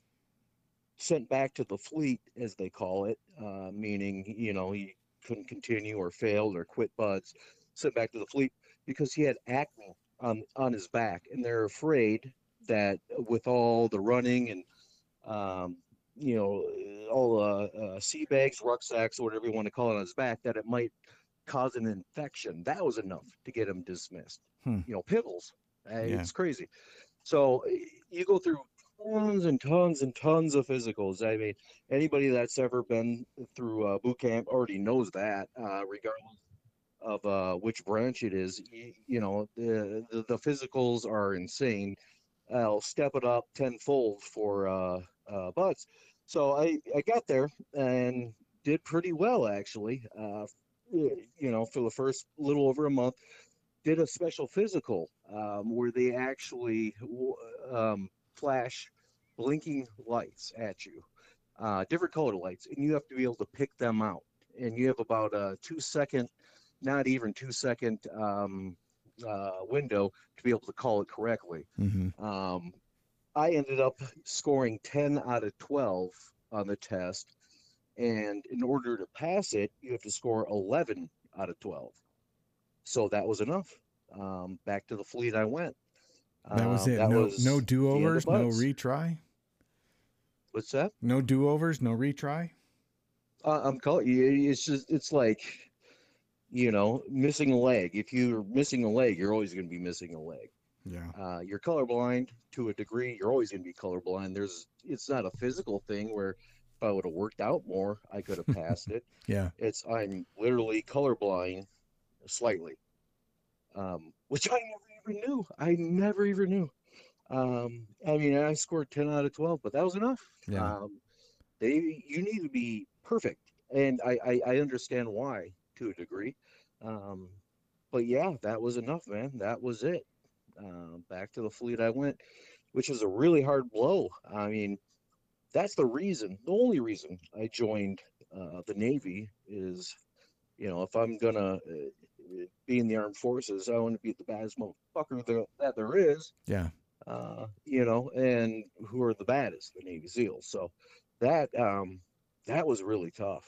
sent back to the fleet, as they call it, uh, meaning, you know, he couldn't continue or failed or quit BUD/S, sent back to the fleet because he had acne on, on his back. And they're afraid that with all the running and, um, you know, all uh, uh, sea bags, rucksacks, whatever you want to call it on his back, that it might cause an infection. That was enough to get him dismissed. Hmm. You know, piddles. Uh, yeah. It's crazy. So you go through tons and tons and tons of physicals. I mean, anybody that's ever been through uh, boot camp already knows that, uh, regardless of uh, which branch it is. You, you know, the, the, the physicals are insane. I'll step it up tenfold for uh, uh, BUD/S. So I, I got there and did pretty well actually. Uh, you know, for the first little over a month, did a special physical um, where they actually um, flash blinking lights at you, uh, different colored lights, and you have to be able to pick them out. And you have about a two second, not even two second um, uh, window to be able to call it correctly. Mm-hmm. Um, I ended up scoring 10 out of 12 on the test. And in order to pass it, you have to score 11 out of 12. So that was enough. Um, back to the fleet I went. That was um, it. That no, was no do overs, no retry. What's that? No do overs, no retry. Uh, I'm calling. It's just, it's like, you know, missing a leg. If you're missing a leg, you're always going to be missing a leg. Yeah. Uh, you're colorblind to a degree. You're always going to be colorblind. There's, it's not a physical thing where if I would have worked out more, I could have passed it. yeah. It's I'm literally colorblind slightly, um, which I never even knew. I never even knew. Um, I mean, I scored 10 out of 12, but that was enough. Yeah. Um, they, you need to be perfect. And I, I, I understand why to a degree. Um, but yeah, that was enough, man. That was it. Uh, back to the fleet I went, which was a really hard blow. I mean, that's the reason, the only reason I joined uh, the Navy is, you know, if I'm gonna uh, be in the armed forces, I want to be the baddest motherfucker there, that there is. Yeah. Uh, you know, and who are the baddest? The Navy SEALs. So that um, that was really tough.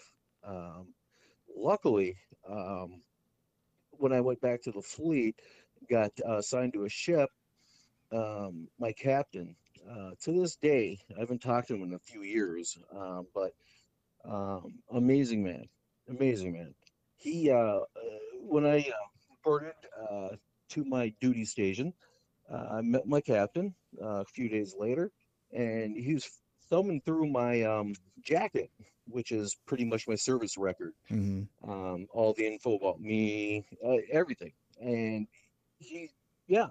Um, luckily, um, when I went back to the fleet, got uh, assigned to a ship, um, my captain, uh, to this day, I haven't talked to him in a few years, um, but um, amazing man, amazing man. He, uh, uh when I uh, reported uh, to my duty station, I met my captain a few days later, and he was thumbing through my um, jacket, which is pretty much my service record, mm-hmm. um, all the info about me, uh, everything. And he, yeah,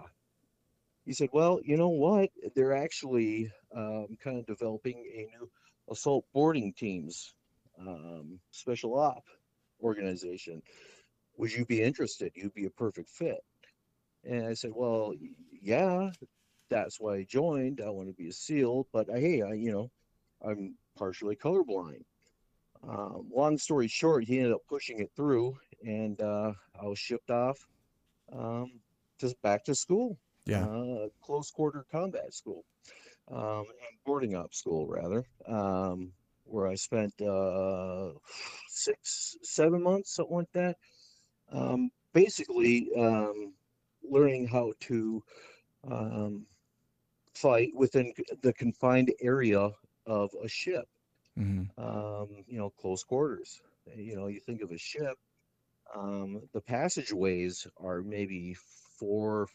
he said, well, you know what? They're actually um, kind of developing a new assault boarding teams, um, special op organization. Would you be interested? You'd be a perfect fit. And I said, well, yeah, that's why I joined. I want to be a SEAL, but hey, I, you know, I'm partially colorblind. Um, long story short, he ended up pushing it through, and uh, I was shipped off um, just back to school, Yeah. uh, close quarter combat school, um, and boarding up school rather, um, where I spent uh, six, seven months, something like that. Um, basically, um, learning how to um, fight within the confined area of a ship hmm um, you know, close quarters. You know, you think of a ship, um, the passageways are maybe four,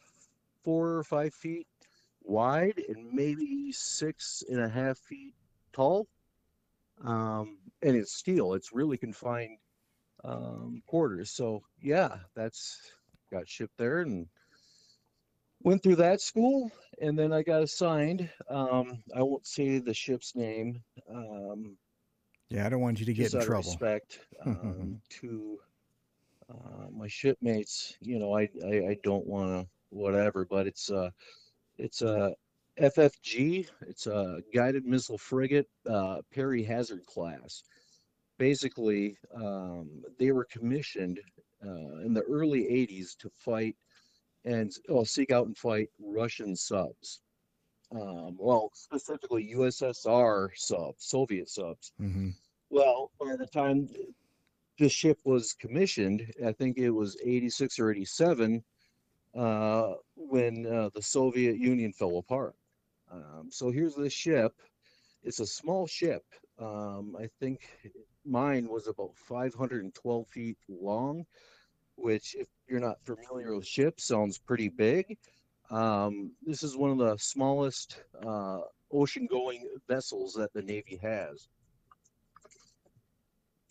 four or five feet wide and maybe six and a half feet tall. Um, and it's steel. It's really confined um, quarters. So yeah, that's got shipped there and went through that school, and then I got assigned. Um, I won't say the ship's name. Um, Yeah, I don't want you to get in trouble. respect um, to uh, my shipmates. You know, I I, I don't want to whatever, but it's uh it's a FFG. It's a guided missile frigate, uh, Perry Hazard class. Basically, um, they were commissioned uh, in the early '80s to fight and well, seek out and fight Russian subs. Um, well, specifically USSR subs, Soviet subs. hmm Well, by the time the ship was commissioned, I think it was 86 or 87, uh, when uh, the Soviet Union fell apart. Um, so here's this ship. It's a small ship. Um, I think mine was about 512 feet long, which, if you're not familiar with ships, sounds pretty big. Um, this is one of the smallest uh, ocean-going vessels that the Navy has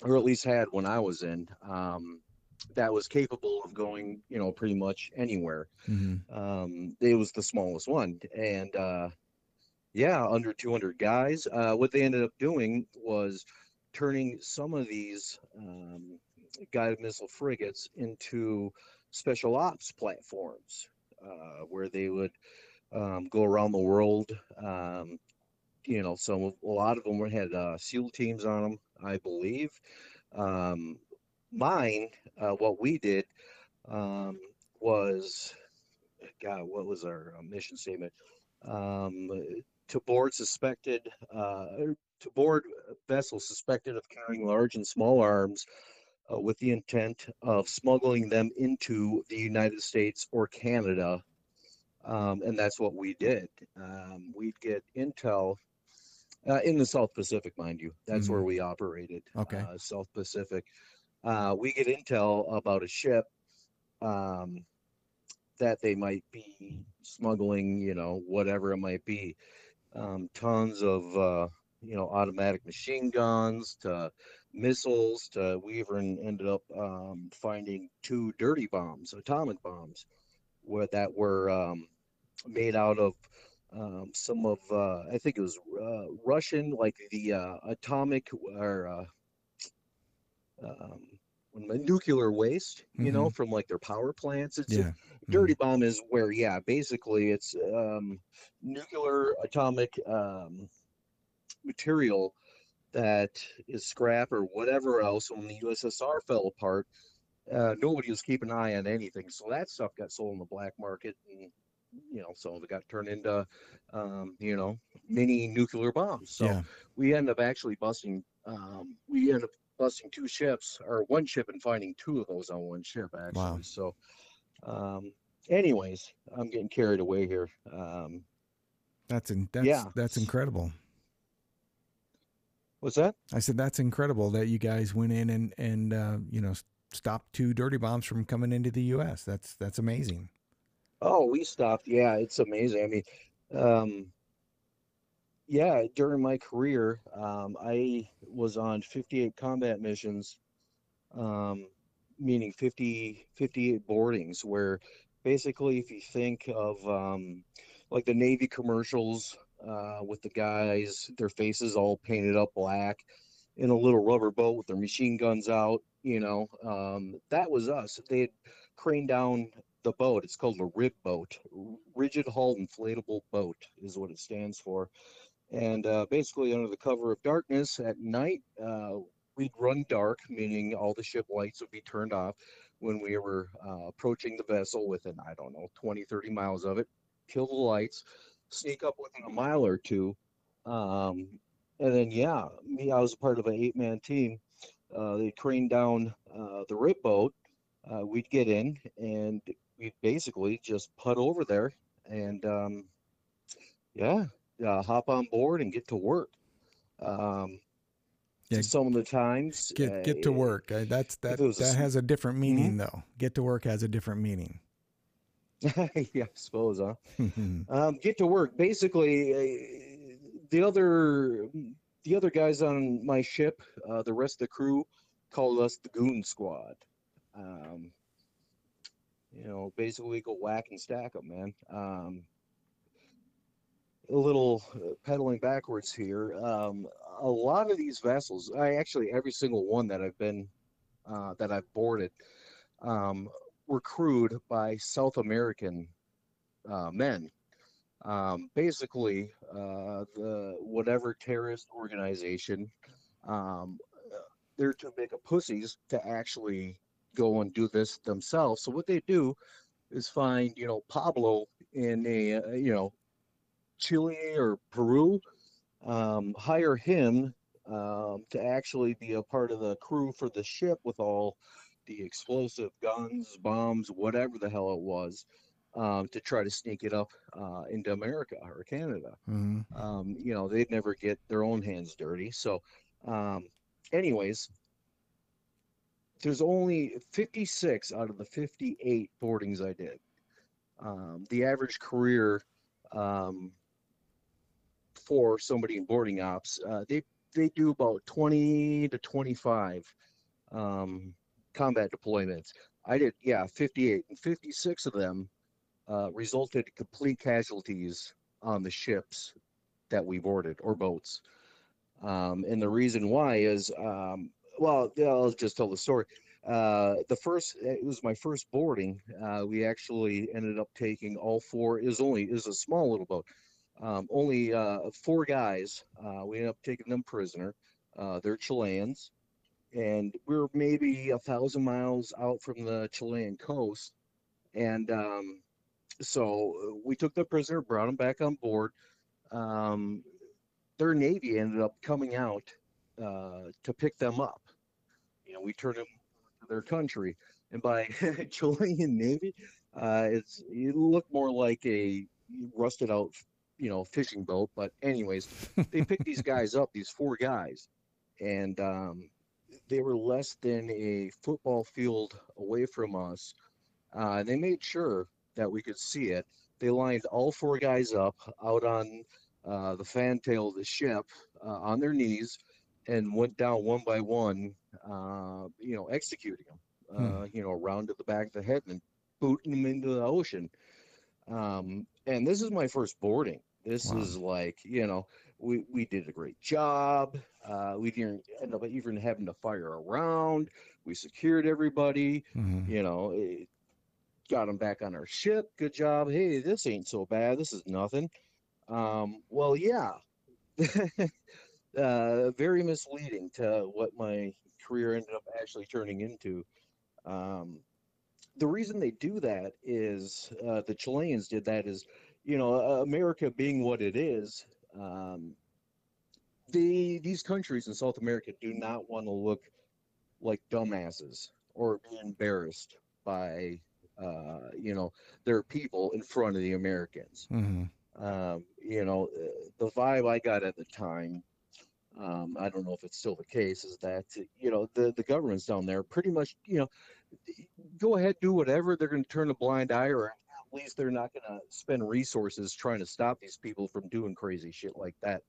or at least had when I was in, um, that was capable of going, you know, pretty much anywhere. hmm Um, it was the smallest one, and uh, yeah, under 200 guys. Uh, what they ended up doing was turning some of these um, guided missile frigates into special ops platforms, uh, where they would um, go around the world. Um, you know, of- a lot of them had uh, SEAL teams on them, I believe. Um, mine, uh, what we did um, was, God, what was our uh, mission statement? Um, to board suspected, uh, to board vessels suspected of carrying large and small arms uh, with the intent of smuggling them into the United States or Canada. Um, and that's what we did. Um, we'd get intel uh, in the South Pacific, mind you. That's where Mhm. we operated. Okay. Uh, South Pacific. Uh, we get intel about a ship um, that they might be smuggling, you know, whatever it might be. Um, tons of, uh, you know, automatic machine guns to missiles to we even ended up um, finding two dirty bombs, atomic bombs, where that were um, made out of um, some of uh, I think it was uh, Russian, like the uh, atomic or uh, um, nuclear waste, you know, from like their power plants. It's Yeah. dirty bomb is where, yeah, basically it's um, nuclear atomic um, material that is scrap or whatever else. When the USSR fell apart, uh, nobody was keeping an eye on anything, so that stuff got sold in the black market, and you know, some of it got turned into, um, you know, mini nuclear bombs. So yeah. we end up actually busting. Um, we end up busting two ships, or one ship, and finding two of those on one ship actually. Wow. So, um, anyways, I'm getting carried away here. Um, That's in, that's Yeah. that's incredible. What's that? I said that's incredible that you guys went in and and uh, you know stopped two dirty bombs from coming into the U.S. That's that's amazing. Oh, we stopped. Yeah, it's amazing. I mean, um, yeah, during my career, um, I was on 58 combat missions, um, meaning 50, 58 boardings, where basically, if you think of um, like the Navy commercials uh, with the guys, their faces all painted up black in a little rubber boat with their machine guns out, you know, um, that was us. They had craned down the boat. It's called a rib boat. Rigid hull inflatable boat is what it stands for. And uh, basically, under the cover of darkness at night, uh, we'd run dark, meaning all the ship lights would be turned off when we were uh, approaching the vessel within, I don't know, 20, 30 miles of it, kill the lights, sneak up within a mile or two. Um, and then, yeah, me, I was part of an eight man team. Uh, they craned down uh, the rib boat. Uh, we'd get in and we'd basically just put over there and, um, yeah, uh, hop on board and get to work. Um, Yeah. Some of the times, Get get to uh, work. Uh, That's that. it a That has a different meaning, though. Get to work has a different meaning. yeah, I suppose, huh? Um, get to work. Basically, uh, the other the other guys on my ship, uh, the rest of the crew, called us the Goon Squad. Um, you know, basically we go whack and stack them, man. Um, a little uh, pedaling backwards here. Um, a lot of these vessels, I actually every single one that I've been uh, that I've boarded, um, were crewed by South American uh, men. Um, basically, uh, the whatever terrorist organization, um, they're too big of pussies to actually go and do this themselves. So what they do is find, you know, Pablo in a, uh, you know, Chile or Peru, um, hire him um, to actually be a part of the crew for the ship with all the explosive guns, bombs, whatever the hell it was, um, to try to sneak it up uh, into America or Canada. hmm Um, you know, they'd never get their own hands dirty. So, um, anyways, there's only 56 out of the 58 boardings I did. Um, the average career um, for somebody in boarding ops, uh, they they do about 20 to 25 um, combat deployments. I did, yeah, 58, and 56 of them uh, resulted in complete casualties on the ships that we boarded or boats. Um, and the reason why is, um, well, I'll just tell the story. Uh, the first, it was my first boarding. Uh, we actually ended up taking all four. Is only, is a small little boat. Um, only uh, four guys. Uh, we ended up taking them prisoner. Uh, they're Chileans, and we were maybe a thousand miles out from the Chilean coast. And um, so uh, we took the prisoner, brought him back on board. Um, their navy ended up coming out uh, to pick them up. You know, we turned them to their country, and by Chilean navy, uh, it's it looked more like a rusted out, you know, fishing boat. But anyways, they picked these guys up, these four guys, and um, they were less than a football field away from us. Uh, they made sure that we could see it. They lined all four guys up out on uh, the fantail of the ship uh, on their knees and went down one by one, uh, you know, executing them, uh, you know, around to the back of the head and booting them into the ocean. Um, and this is my first boarding. This Wow. is like, you know, we, we did a great job. Uh, we didn't end up even having to fire around. We secured everybody hmm you know, it got them back on our ship. Good job. Hey, this ain't so bad. This is nothing. Um, well, yeah, uh, very misleading to what my career ended up actually turning into. Um, the reason they do that is uh, the Chileans did that is, you know, America being what it is, um, the these countries in South America do not want to look like dumbasses or be embarrassed by, uh, you know, their people in front of the Americans. hmm Um, you know, the vibe I got at the time, um, I don't know if it's still the case, is that, you know, the, the governments down there pretty much, you know, go ahead, do whatever. They're going to turn a blind eye, or least they're not going to spend resources trying to stop these people from doing crazy shit like that.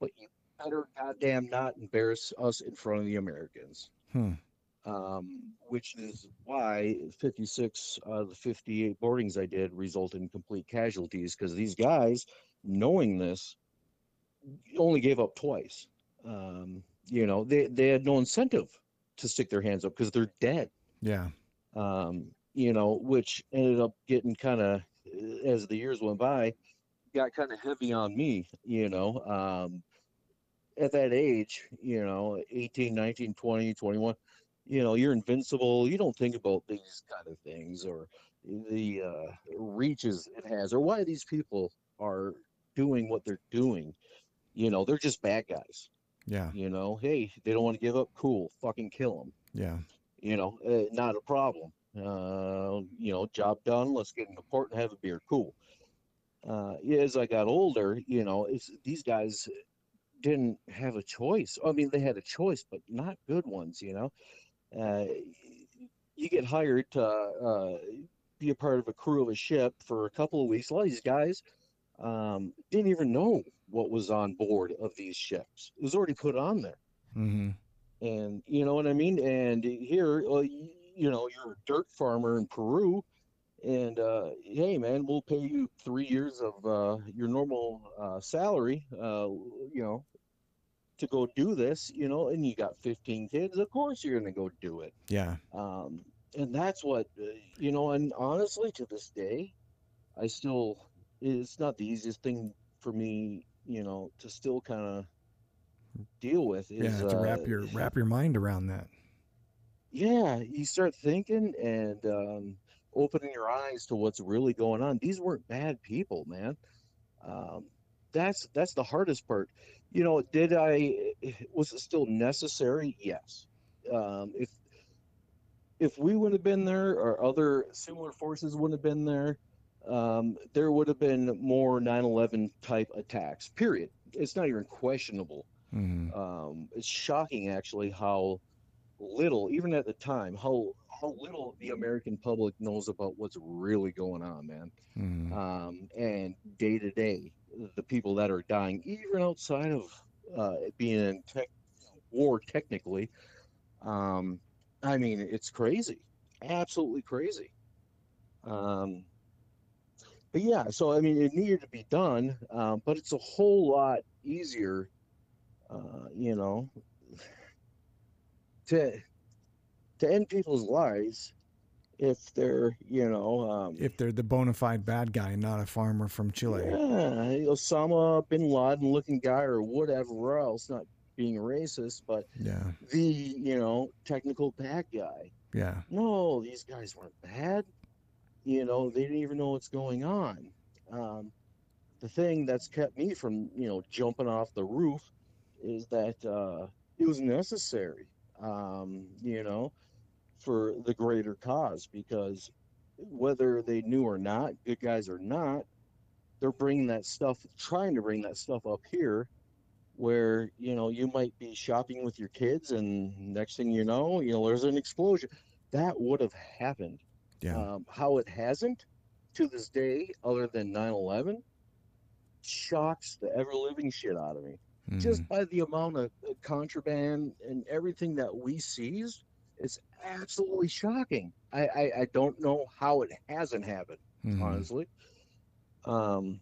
But you better goddamn not embarrass us in front of the Americans Hmm. um, which is why 56 out of the 58 boardings I did resulted in complete casualties because these guys, knowing this, only gave up twice. Um, you know, they, they had no incentive to stick their hands up because they're dead. Yeah. Um, you know, which ended up getting kind of, as the years went by, got kind of heavy on me, you know. Um, at that age, you know, 18, 19, 20, 21, you know, you're invincible. You don't think about these kind of things or the uh, reaches it has or why these people are doing what they're doing. You know, they're just bad guys. Yeah. You know, hey, they don't want to give up. Cool. Fucking kill them. Yeah. You know, uh, not a problem. Uh, you know, job done. Let's get in the port and have a beer. Cool. Uh, as I got older, you know, it's these guys didn't have a choice. I mean, they had a choice, but not good ones. You know, uh, you get hired to uh, be a part of a crew of a ship for a couple of weeks. A lot of these guys um, didn't even know what was on board of these ships. It was already put on there. Mm-hmm. And you know what I mean? And here, you know, you're a dirt farmer in Peru, and uh, hey, man, we'll pay you three years of uh, your normal uh, salary, uh, you know, to go do this, you know, and you got 15 kids, of course you're going to go do it. Yeah. Um, and that's what, uh, you know, and honestly, to this day, I still, it's not the easiest thing for me, you know, to still kind of deal with. Is, yeah. To wrap uh, your wrap your mind around that. Yeah, you start thinking and um, opening your eyes to what's really going on. These weren't bad people, man. Um, that's that's the hardest part. You know, did I was it still necessary? Yes. Um, if if we would have been there or other similar forces wouldn't have been there, um, there would have been more 9/11 type attacks. Period. It's not even questionable. Mm-hmm. Um, it's shocking actually how little, even at the time, how how little the American public knows about what's really going on, man. Mm-hmm. Um, and day to day, the people that are dying, even outside of uh, being in tech, war, technically, um, I mean, it's crazy, absolutely crazy. Um, but yeah, so I mean, it needed to be done, um, but it's a whole lot easier, uh, you know, to to end people's lives if they're, you know, um, if they're the bona fide bad guy, not a farmer from Chile. yeah, Osama bin Laden looking guy or whatever else, not being racist, but Yeah. the, you know, technical bad guy. Yeah. No, these guys weren't bad. You know, they didn't even know what's going on. Um, the thing that's kept me from, you know, jumping off the roof is that uh, it was necessary, um, you know, for the greater cause because whether they knew or not, good guys or not, they're bringing that stuff, trying to bring that stuff up here where, you know, you might be shopping with your kids and next thing you know, you know, there's an explosion. That would have happened. Yeah. Um, how it hasn't to this day, other than 9 11, shocks the ever living shit out of me. Mhm. Just by the amount of contraband and everything that we seized, it's absolutely shocking. I, I, I don't know how it hasn't happened, Mhm. honestly. Um,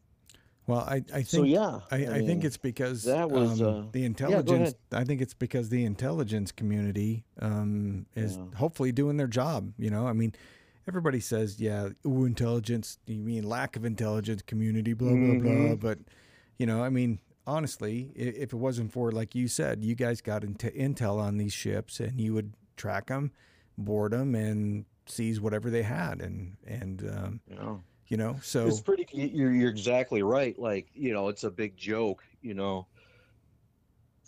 Well, I, I think so, yeah. I, I, think mean, it's because that was, um, uh, the intelligence. ahead. I think it's because the intelligence community um, is Yeah. hopefully doing their job. You know, I mean, everybody says, "Yeah, ooh, intelligence." You mean lack of intelligence community? Blah blah blah. Mhm. But you know, I mean, honestly, if it wasn't for like you said, you guys got into intel on these ships, and you would track them, board them, and seize whatever they had, and and um, you know. you know, so it's pretty you're, you're exactly right. Like you know it's a big joke you know.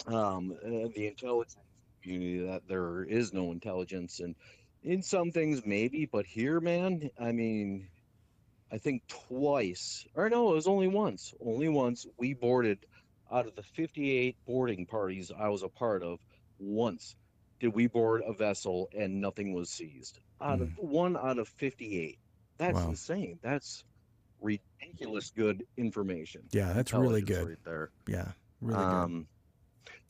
Um uh, the intelligence community that there is no intelligence and in some things maybe but here man i mean i think twice or no it was only once. Only once we boarded out of the 58 boarding parties i was a part of once did we board a vessel and nothing was seized. Out of one out of 58 that's Wow. insane. That's ridiculous good information. Yeah, that's really good. right there. Yeah, really good. um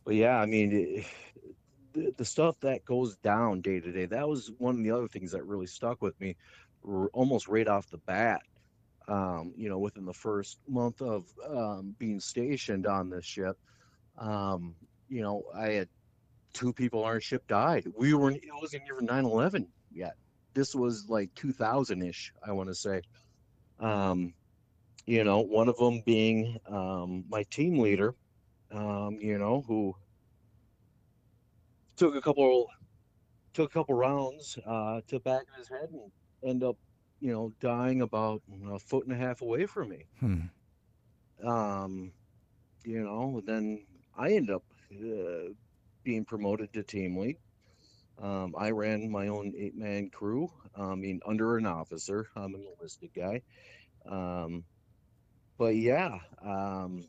but yeah i mean it, the, the stuff that goes down day to day that was one of the other things that really stuck with me r- almost right off the bat um you know within the first month of um being stationed on this ship um you know i had two people on our ship died. We weren't it wasn't even 9-11 yet. This was like 2000ish i want to say. Um you know one of them being um my team leader um, you know, who took a couple took a couple rounds uh, to the back of his head and end up, you know, dying about a foot and a half away from me. Hmm. Um, you know, then I ended up uh, being promoted to team lead. Um, I ran my own eight man crew. I mean, under an officer. I'm an enlisted guy. Um, but yeah, um,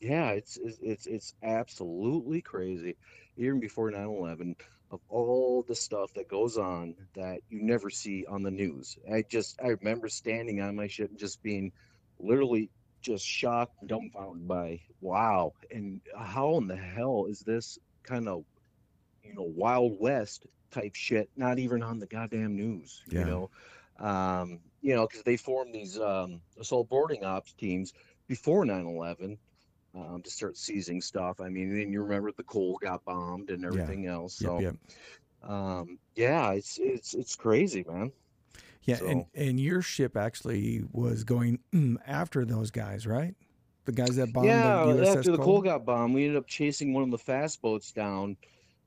yeah, it's, it's it's it's absolutely crazy. Even before 9/11, of all the stuff that goes on that you never see on the news. I just I remember standing on my ship and just being literally just shocked, dumbfounded by wow, and how in the hell is this kind of you know Wild West type shit not even on the goddamn news? Yeah. You know, um, you know because they formed these um, assault boarding ops teams before 9/11 um, to start seizing stuff. I mean, and you remember the Cole got bombed and everything else. So, Yep. Yep. um, yeah, it's it's it's crazy, man. Yeah. So- And and your ship actually was going after those guys, right? The guys that bombed yeah, the USS after the Cole? coal got bombed, we ended up chasing one of the fast boats down,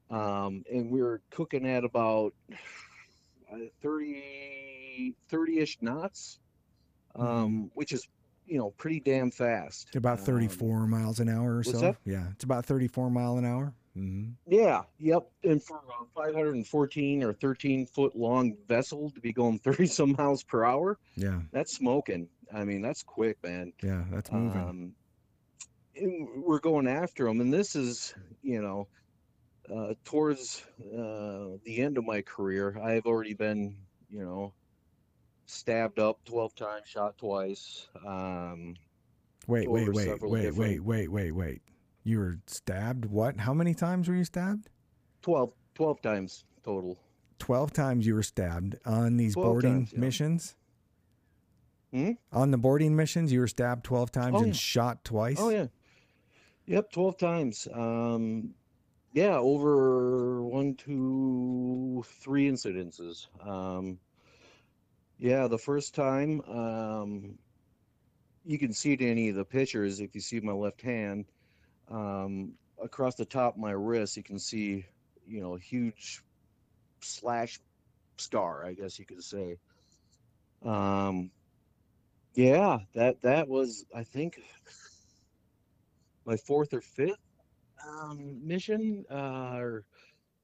um, and we were cooking at about uh, 30 30-ish knots, Mm-hmm. um, which is you know pretty damn fast. About Um, 34 miles an hour or so. that? Yeah, it's about 34 mile an hour. hmm Yeah, yep. And for a 514 or 13 foot long vessel to be going 30 some miles per hour, Yeah, that's smoking. I mean, that's quick, man. yeah, that's moving. Um, we're going after them, and this is, you know, uh, towards uh, the end of my career. I've already been, you know, stabbed up 12 times, shot twice. Um, wait, wait, wait, wait, different- wait, wait, wait, wait. You were stabbed. What? How many times were you stabbed? 12, 12 times total. 12 times you were stabbed on these boarding times, yeah. missions. Hmm? On the boarding missions, you were stabbed 12 times Oh, and yeah. shot twice. Oh yeah. Yep, twelve times. Um, yeah, over one, two, three incidences. Um, yeah, the first time, um, you can see it in any of the pictures if you see my left hand. Um, across the top of my wrist, you can see, you know, a huge slash scar, I guess you could say. Um, yeah, that that was, I think, my fourth or fifth um, mission uh, or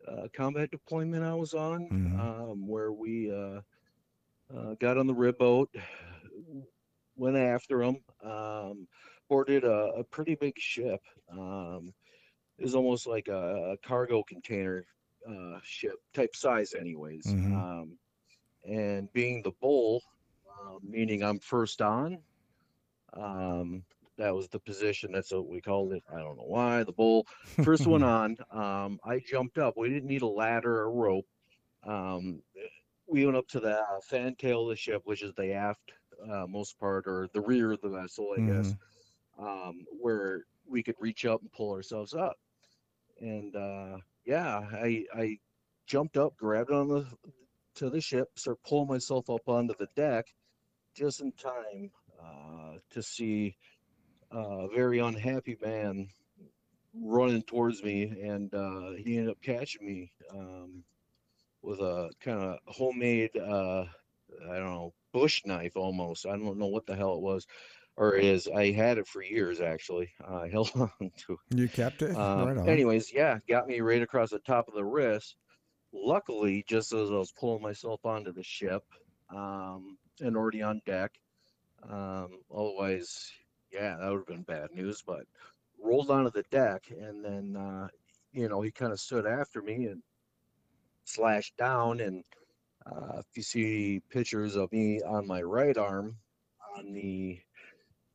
uh, combat deployment I was on, Mhm. um, where we uh, uh, got on the rib boat, went after them, um, boarded a, a pretty big ship. Um, it was almost like a, a cargo container uh, ship type size, anyways. Mhm. Um, and being the bull, uh, meaning I'm first on. Um, that was the position. That's what we called it. I don't know why. The bull, first one on. Um, I jumped up. We didn't need a ladder or rope. We went up to the uh, fan tail of the ship, which is the aft uh, most part, or the rear of the vessel, I guess, um, where we could reach up and pull ourselves up. And uh, yeah, I I jumped up, grabbed on the to the ship, started pulling myself up onto the deck, just in time uh, to see a very unhappy man running towards me, and uh, he ended up catching me um, with a kind of homemade, uh, I don't know, bush knife almost. I don't know what the hell it was, or is. I had it for years actually. I held on to it. You kept it. Um, right on. anyways, yeah, got me right across the top of the wrist. Luckily, just as I was pulling myself onto the ship, um, and already on deck. Um, otherwise, yeah, that would have been bad news. But rolled onto the deck, and then uh, you know he kind of stood after me and slashed down. And uh, if you see pictures of me on my right arm, on the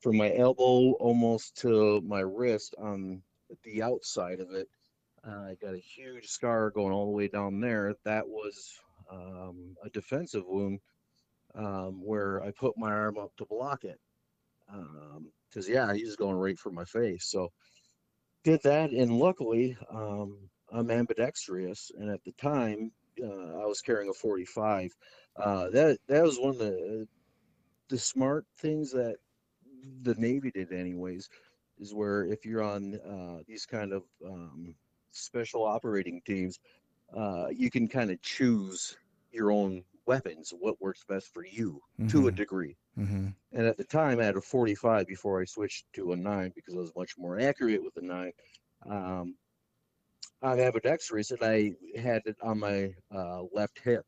from my elbow almost to my wrist on the outside of it. Uh, I got a huge scar going all the way down there. That was um, a defensive wound um, where I put my arm up to block it. Because, yeah, he's going right for my face. So, did that. And luckily, um, I'm ambidextrous. And at the time, uh, I was carrying a 45. Uh, that, that was one of the, the smart things that the Navy did, anyways is where if you're on uh, these kind of um, special operating teams, uh, you can kind of choose your own weapons, what works best for you to a Mhm. degree. Mhm. And at the time, I had a 45 before I switched to a nine because I was much more accurate with the nine. Um, on ambidextrous, and I had it on my uh, left hip.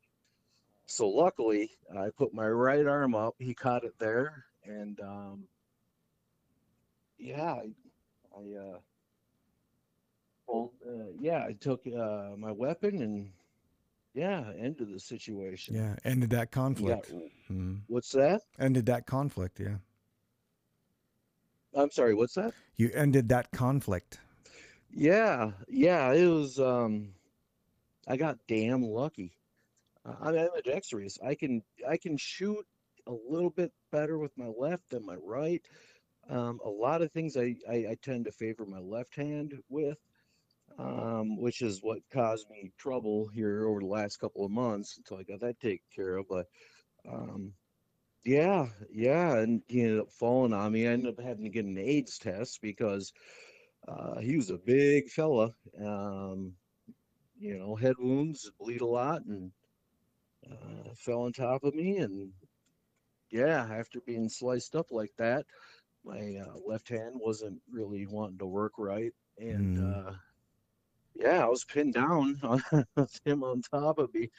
So luckily, I put my right arm up. He caught it there, and um, yeah, I, I uh, well, uh, yeah, I took uh, my weapon and yeah, ended the situation. Yeah, ended that Yeah, conflict. Mhm. what's that? Ended that conflict, yeah. I'm sorry, what's that? You ended that conflict. Yeah, yeah, it was um I got damn lucky. Uh, I'm ambidextrous. I can I can shoot a little bit better with my left than my right. Um, a lot of things I, I, I tend to favor my left hand with, um, which is what caused me trouble here over the last couple of months until I got that taken care of. But um, yeah, yeah, and he ended up falling on me. I ended up having to get an AIDS test because uh, he was a big fella. Um, you know, head wounds, bleed a lot, and uh, fell on top of me. And yeah, after being sliced up like that, my uh, left hand wasn't really wanting to work right. And Mm. uh, yeah, I was pinned down with him on top of me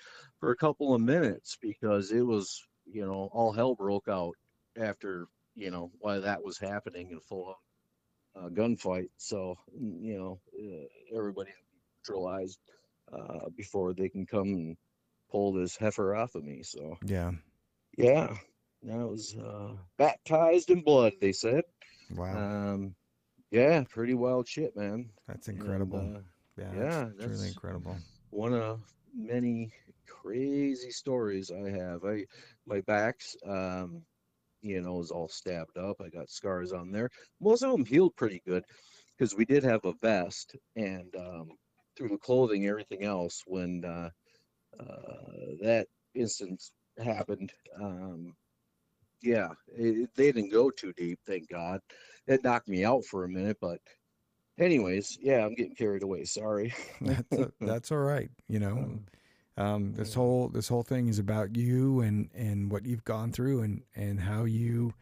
for a couple of minutes because it was, you know, all hell broke out after, you know, while that was happening in full uh, gunfight. So, you know, uh, everybody neutralized uh, before they can come and pull this heifer off of me. So, Yeah. yeah, that was uh, baptized in blood, they said. Wow. Um, yeah, pretty wild shit, man. That's And, incredible. uh, yeah, yeah, that's that's- incredible. one of many crazy stories I have. I my back's um you know is all stabbed up. I got scars on there. Most of them healed pretty good because we did have a vest and um through the clothing everything else when uh, uh that instance happened um yeah it, they didn't go too deep thank god it knocked me out for a minute but anyways yeah i'm getting carried away sorry That's a, that's all right. You know, Um, this whole this whole thing is about you and and what you've gone through and and how you,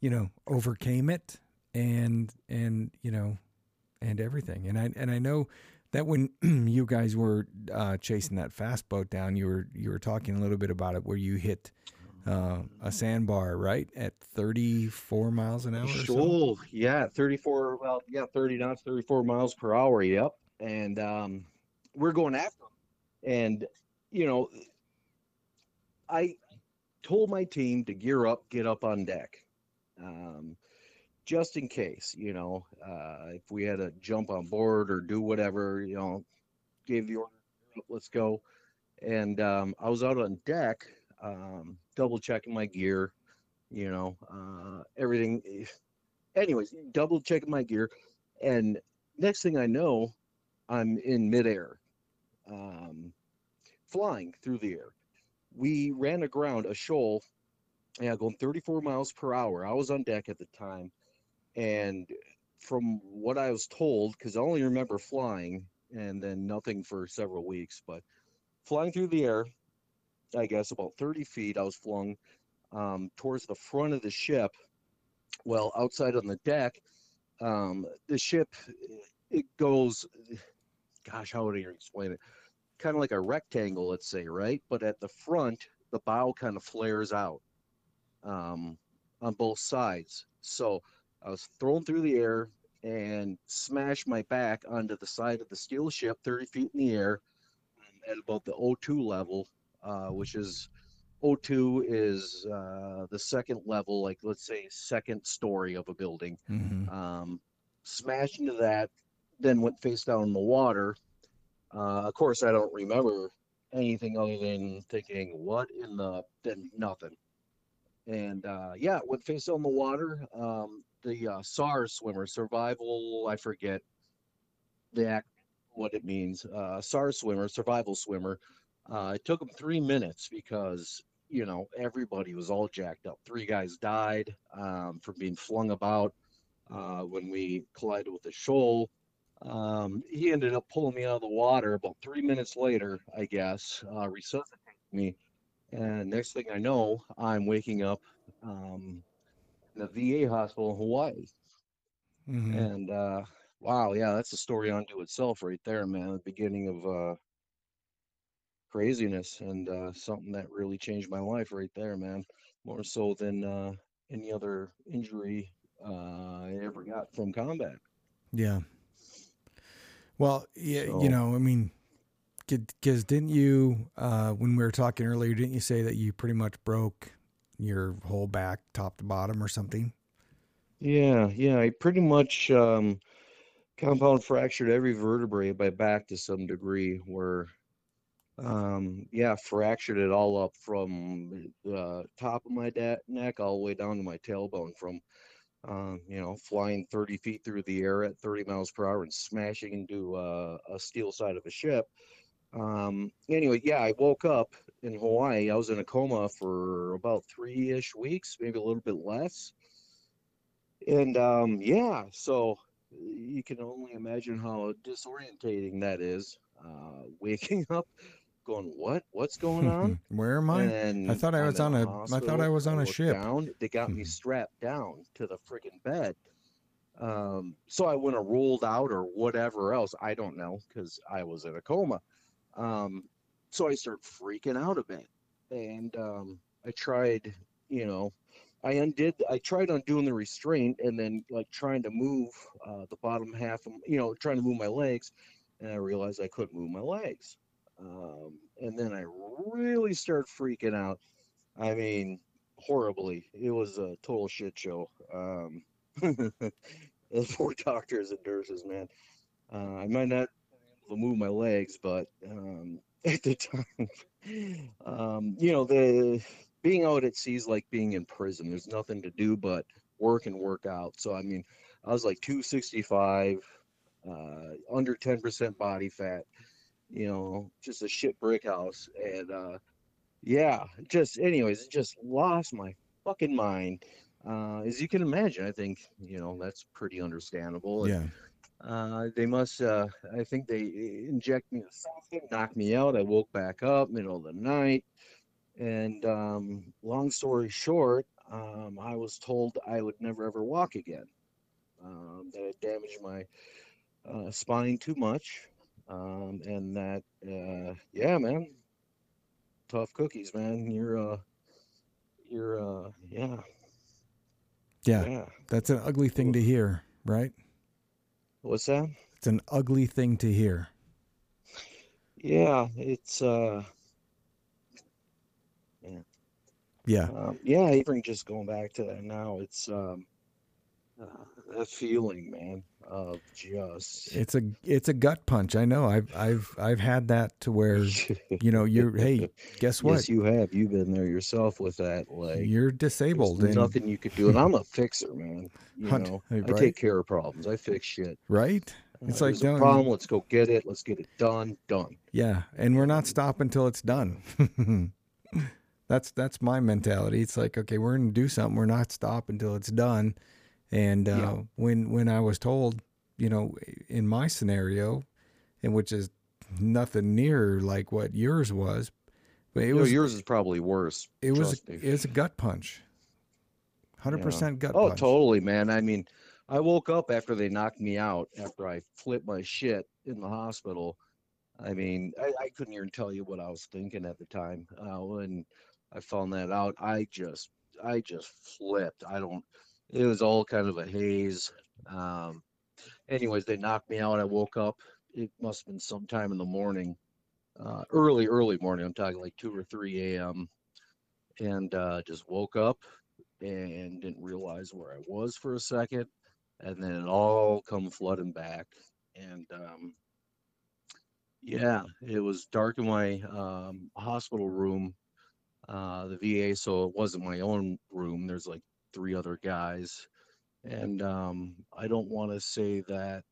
you know, overcame it and and you know, and everything. And I and I know that when you guys were uh, chasing that fast boat down, you were you were talking a little bit about it where you hit uh, a sandbar right at 34 miles an hour. Sure. Yeah, 34, well, yeah, 30 knots, 34 miles per hour. Yep. And um, we're going after them. And, you know, I told my team to gear up, get up on deck, um, just in case, you know, uh, if we had to jump on board or do whatever, you know, gave the order, let's go. And um, I was out on deck, um, double checking my gear, you know, uh, everything. Anyways, double checking my gear, and next thing I know, I'm in midair, um, flying through the air. We ran aground a shoal, yeah, going 34 miles per hour. I was on deck at the time, and from what I was told, because I only remember flying and then nothing for several weeks, but flying through the air, I guess about 30 feet, I was flung um, towards the front of the ship. Well, outside on the deck, um, the ship it goes. Gosh, how would I explain it? Kind of like a rectangle, let's say, right? But at the front, the bow kind of flares out um, on both sides. So I was thrown through the air and smashed my back onto the side of the steel ship, 30 feet in the air, um, at about the O2 level, uh, which is O2 is uh, the second level, like let's say second story of a building. Mhm. Um, smashed into that, then went face down in the water. Uh, of course, I don't remember anything other than thinking, "What in the?" Then nothing. And uh, yeah, went face on the water. Um, the uh, SARS swimmer, survival, I forget the act, what it means. Uh, SARS swimmer, survival swimmer. Uh, it took them three minutes because you know everybody was all jacked up. Three guys died um, from being flung about. uh, when we collided with the shoal. Um, he ended up pulling me out of the water about three minutes later, I guess, uh, resuscitating me. And next thing I know, I'm waking up um, in the VA hospital in Hawaii. Mhm. And uh, wow, yeah, that's a story unto itself right there, man. The beginning of uh, craziness and uh, something that really changed my life right there, man. More so than uh, any other injury uh, I ever got from combat. Yeah. Well, yeah, So- you know, I mean, because didn't you, uh, when we were talking earlier, didn't you say that you pretty much broke your whole back, top to bottom, or something? Yeah, yeah, I pretty much um, compound fractured every vertebrae of my back to some degree, where um, yeah, fractured it all up from the top of my da neck all the way down to my tailbone from um, you know, flying 30 feet through the air at 30 miles per hour and smashing into uh, a steel side of a ship. Um, anyway, yeah, I woke up in Hawaii. I was in a coma for about three-ish weeks, maybe a little bit less. And um, yeah, so you can only imagine how disorientating that is. Uh, waking up, going, "What? What's going on?" Where am I? And I thought I was on a- I thought I was on a ship. Down. They got me Mhm. strapped down to the freaking bed. Um, so I went and rolled out or whatever else. I don't know because I was in a coma. Um, so I started freaking out a bit, and um, I tried, you know, I undid. I tried undoing the restraint and then like trying to move uh, the bottom half, of, you know, trying to move my legs, and I realized I couldn't move my legs. Um, and then I really started freaking out. I mean, horribly. It was a total shit show. Um, the poor doctors and nurses, man. Uh, I might not to move my legs, but um, at the time, um, you know, the being out at sea is like being in prison. There's nothing to do but work and work out. So I mean, I was like 265, uh, under 10% body fat. You know, just a shit brick house, and uh, yeah, just anyways, it just lost my fucking mind. Uh, as you can imagine, I think you know that's pretty understandable. and, yeah. uh, they must. Uh, I think they inject me with something, knock me out. I woke back up middle of the night, and um, long story short, um, I was told I would never ever walk again. Um, that it damaged my uh, spine too much, um, and that uh, yeah, man, tough cookies, man. You're uh, you're uh, yeah, Yeah. yeah. That's an ugly thing to hear, right? What's that? It's an ugly thing to hear. Yeah, it's uh. Yeah. Um, yeah, even just going back to that now, it's um, uh, that feeling, man, of just It's a it's a gut punch. I know. I've I've I've had that to where you know you're hey, guess what? Yes, you have. You've been there yourself with that. Like, you're disabled and nothing you could do. And I'm a fixer, man. You Hunt- know, hey, I take care of problems. I fix shit. right? Uh, It's like, there's a problem. Let's go get it. Let's get it done. Done. Yeah, and we're not stopping until it's done. that's that's my mentality. It's like, okay, we're gonna do something. We're not stop until it's done. And uh, Yeah. when when I was told, you know, in my scenario, and which is nothing near like what yours was, but it was yours is probably worse. it was trust me. it was a gut punch. Hundred percent gut Oh, punch. totally, man. I mean, I woke up after they knocked me out after I flipped my shit in the hospital. I mean, I, I couldn't even tell you what I was thinking at the time. Uh, when I found that out, I just, I just flipped. I don't. It was all kind of a haze. Um, anyways, they knocked me out. I woke up. It must have been sometime in the morning, uh, early, early morning. I'm talking like two or three a.m. And uh, just woke up and didn't realize where I was for a second, and then it all come flooding back. And um, yeah, it was dark in my um, hospital room, uh, the VA, so it wasn't my own room. There's like three other guys, and um, I don't want to say that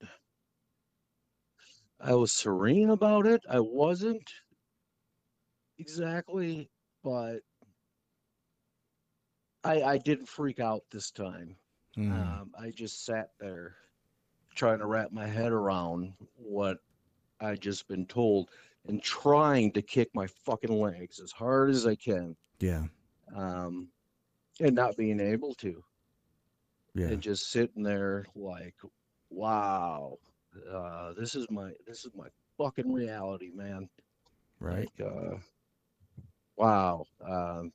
I was serene about it. I wasn't exactly, but I I didn't freak out this time. Mhm. Um, I just sat there trying to wrap my head around what I just been told and trying to kick my fucking legs as hard as I can, yeah. um, and not being able to, Yeah. and just sitting there like, wow, uh, this is my this is my fucking reality, man. Right. Like, uh, wow. Um,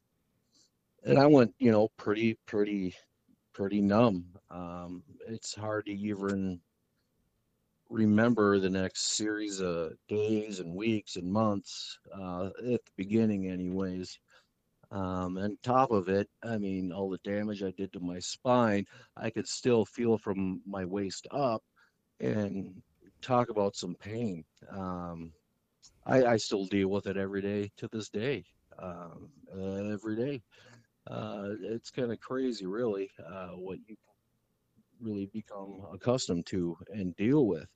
and I went, you know, pretty, pretty, pretty numb. Um, it's hard to even remember the next series of days and weeks and months, uh, at the beginning, anyways. Um, and top of it, I mean, all the damage I did to my spine, I could still feel from my waist up and talk about some pain. Um, I, I still deal with it every day to this day, um, uh, every day. Uh, it's kind of crazy, really, uh, what you really become accustomed to and deal with.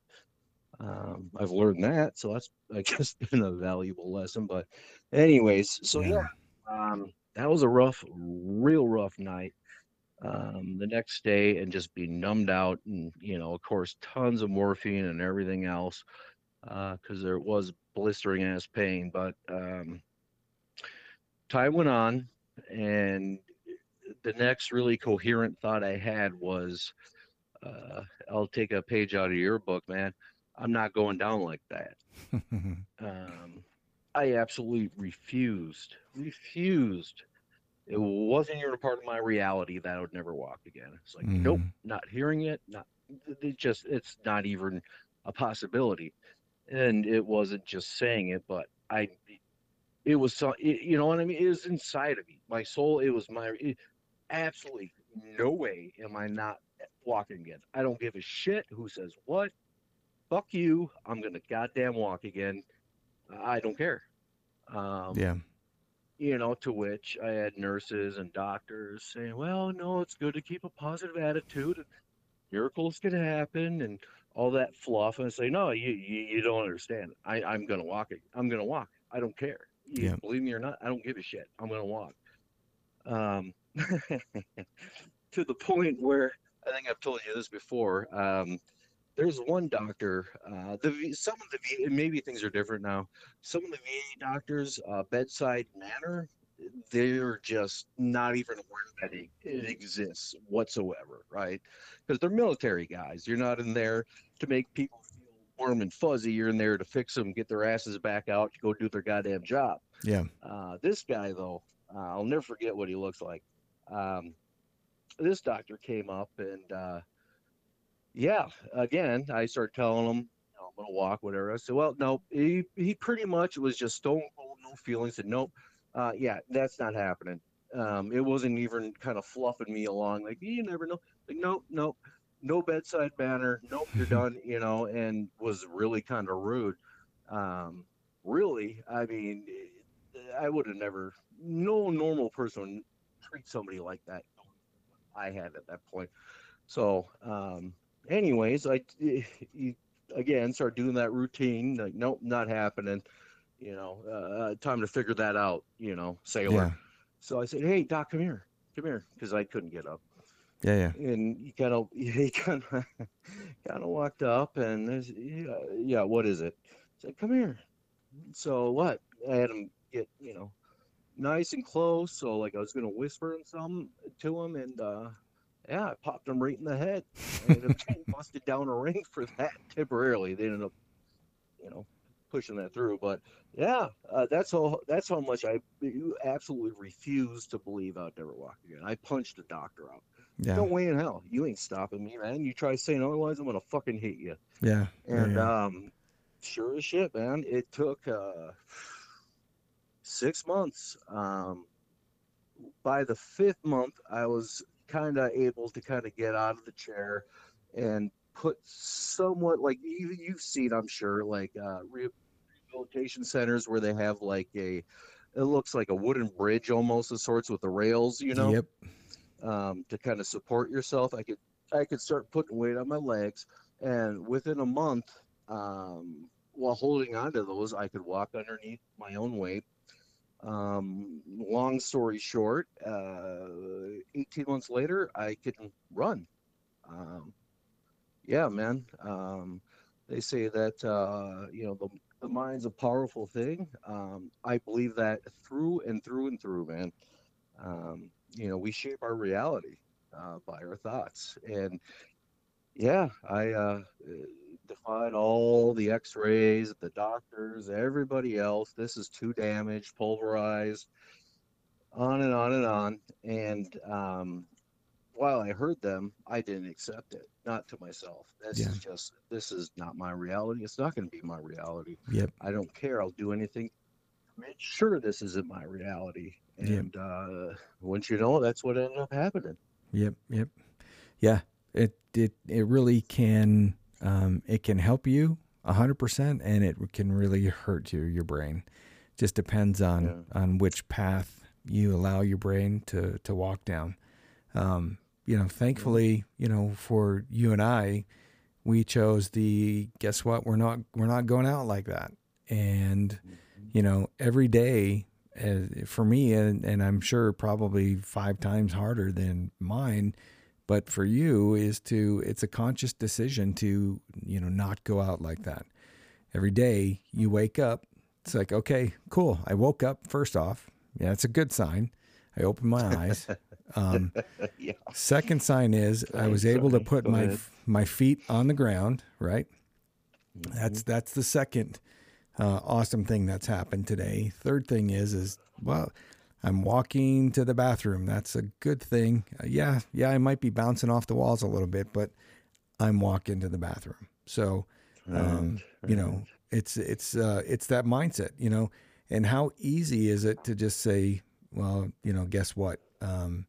Um, I've learned that, so that's I guess been a valuable lesson. But, anyways, so yeah, um, that was a rough, real rough night. Um, the next day, and just be numbed out, and you know, of course, tons of morphine and everything else, because there was blistering ass pain. But um, time went on, and the next really coherent thought I had was, uh, I'll take a page out of your book, man. I'm not going down like that. Um, I absolutely refused, refused. It wasn't even a part of my reality that I would never walk again. It's like, nope, Mhm. not hearing it, not it just it's not even a possibility. And it wasn't just saying it, but I, it was so, it, you know what I mean? It was inside of me, my soul. It was my, it, absolutely no way am I not walking again. I don't give a shit who says what. Fuck you. I'm gonna goddamn walk again. I don't care. Um, yeah. you know, to which I had nurses and doctors saying, well, no, it's good to keep a positive attitude and miracles can happen and all that fluff. And I say, no, you, you, you don't understand. I, I'm going to walk it. I'm going to walk. I don't care. You Yeah. believe me or not, I don't give a shit. I'm going to walk. Um, to the point where I think I've told you this before. Um, there's one doctor, uh, the some of the V, and maybe things are different now. Some of the VA doctors, uh, bedside manner, they're just not even aware that it, it exists whatsoever, right? Because they're military guys. You're not in there to make people feel warm and fuzzy. You're in there to fix them, get their asses back out, to go do their goddamn job. Yeah. Uh, this guy, though, uh, I'll never forget what he looks like. Um, this doctor came up and, uh, yeah, again, I started telling him, you know, I'm going to walk, whatever. I said, well, no, he, he pretty much was just stone cold, no feelings. Said, nope, uh, yeah, that's not happening. Um, it wasn't even kind of fluffing me along. Like, you never know. Like, nope, nope, no bedside manner. Nope, you're done, you know, and was really kind of rude. Um, really, I mean, I would have never, no normal person would treat somebody like that. I had at that point. So, um, anyways, I, you, again, start doing that routine. Like, nope, not happening. You know, uh, time to figure that out, you know, sailor. Yeah. So I said, hey, doc, come here, come here. Cause I couldn't get up Yeah. Yeah. and he kind of he kind of kind of walked up and there's yeah, yeah what is it I said come here so what i had him get you know nice and close so like i was gonna whisper him some to him and uh yeah i popped him right in the head up busted down a ring for that temporarily they ended up you know pushing that through but yeah uh, that's how that's how much i absolutely refuse to believe i'd never walk again i punched the doctor out Yeah. no way in hell. You ain't stopping me, man. You try saying otherwise, I'm gonna fucking hit you. Yeah. Yeah. And yeah. um, sure as shit, man. It took uh, six months. Um, by the fifth month, I was kind of able to kind of get out of the chair and put somewhat like you, you've seen, I'm sure, like uh, rehabilitation centers where they have like a, it looks like a wooden bridge almost of sorts with the rails, you know Yep. um, to kind of support yourself. I could I could start putting weight on my legs, and within a month, um, while holding on to those, I could walk underneath my own weight. Um, long story short, uh, 18 18 months later, I can run. Um, yeah, man. Um, they say that uh, you know the the mind's a powerful thing. Um, I believe that through and through and through, man. Um, you know, we shape our reality uh, by our thoughts, and yeah, I defied all the X-rays, the doctors, everybody else. This is too damaged, pulverized, on and on and on. And um, while I heard them, I didn't accept it, not to myself. This Yeah. is just, this is not my reality. It's not going to be my reality. Yep. I don't care. I'll do anything to make sure this isn't my reality. Yep. And uh, once you know, that's what ended up happening. Yep, yep. Yeah, it it it really can um it can help you a 100% and it can really hurt your your brain. Just depends on on which path you allow your brain to to walk down. Um you know, thankfully, you know, for you and I, we chose the guess what? We're not we're not going out like that. And you know, every day uh, for me, and, and I'm sure probably five times harder than mine, but for you is to, it's a conscious decision to, you know, not go out like that. Every day you wake up, it's like, okay, cool. I woke up first off. Yeah, that's a good sign. I opened my eyes. Um, yeah. second sign is I was able to put Go my ahead. my feet on the ground, right? Mm-hmm. That's that's the second uh, awesome thing that's happened today. Third thing is is well, I'm walking to the bathroom. That's a good thing. Uh, yeah, yeah, I might be bouncing off the walls a little bit, but I'm walking to the bathroom. So, um, you know, it's it's uh, it's that mindset, you know. And how easy is it to just say, well, you know, guess what? Um,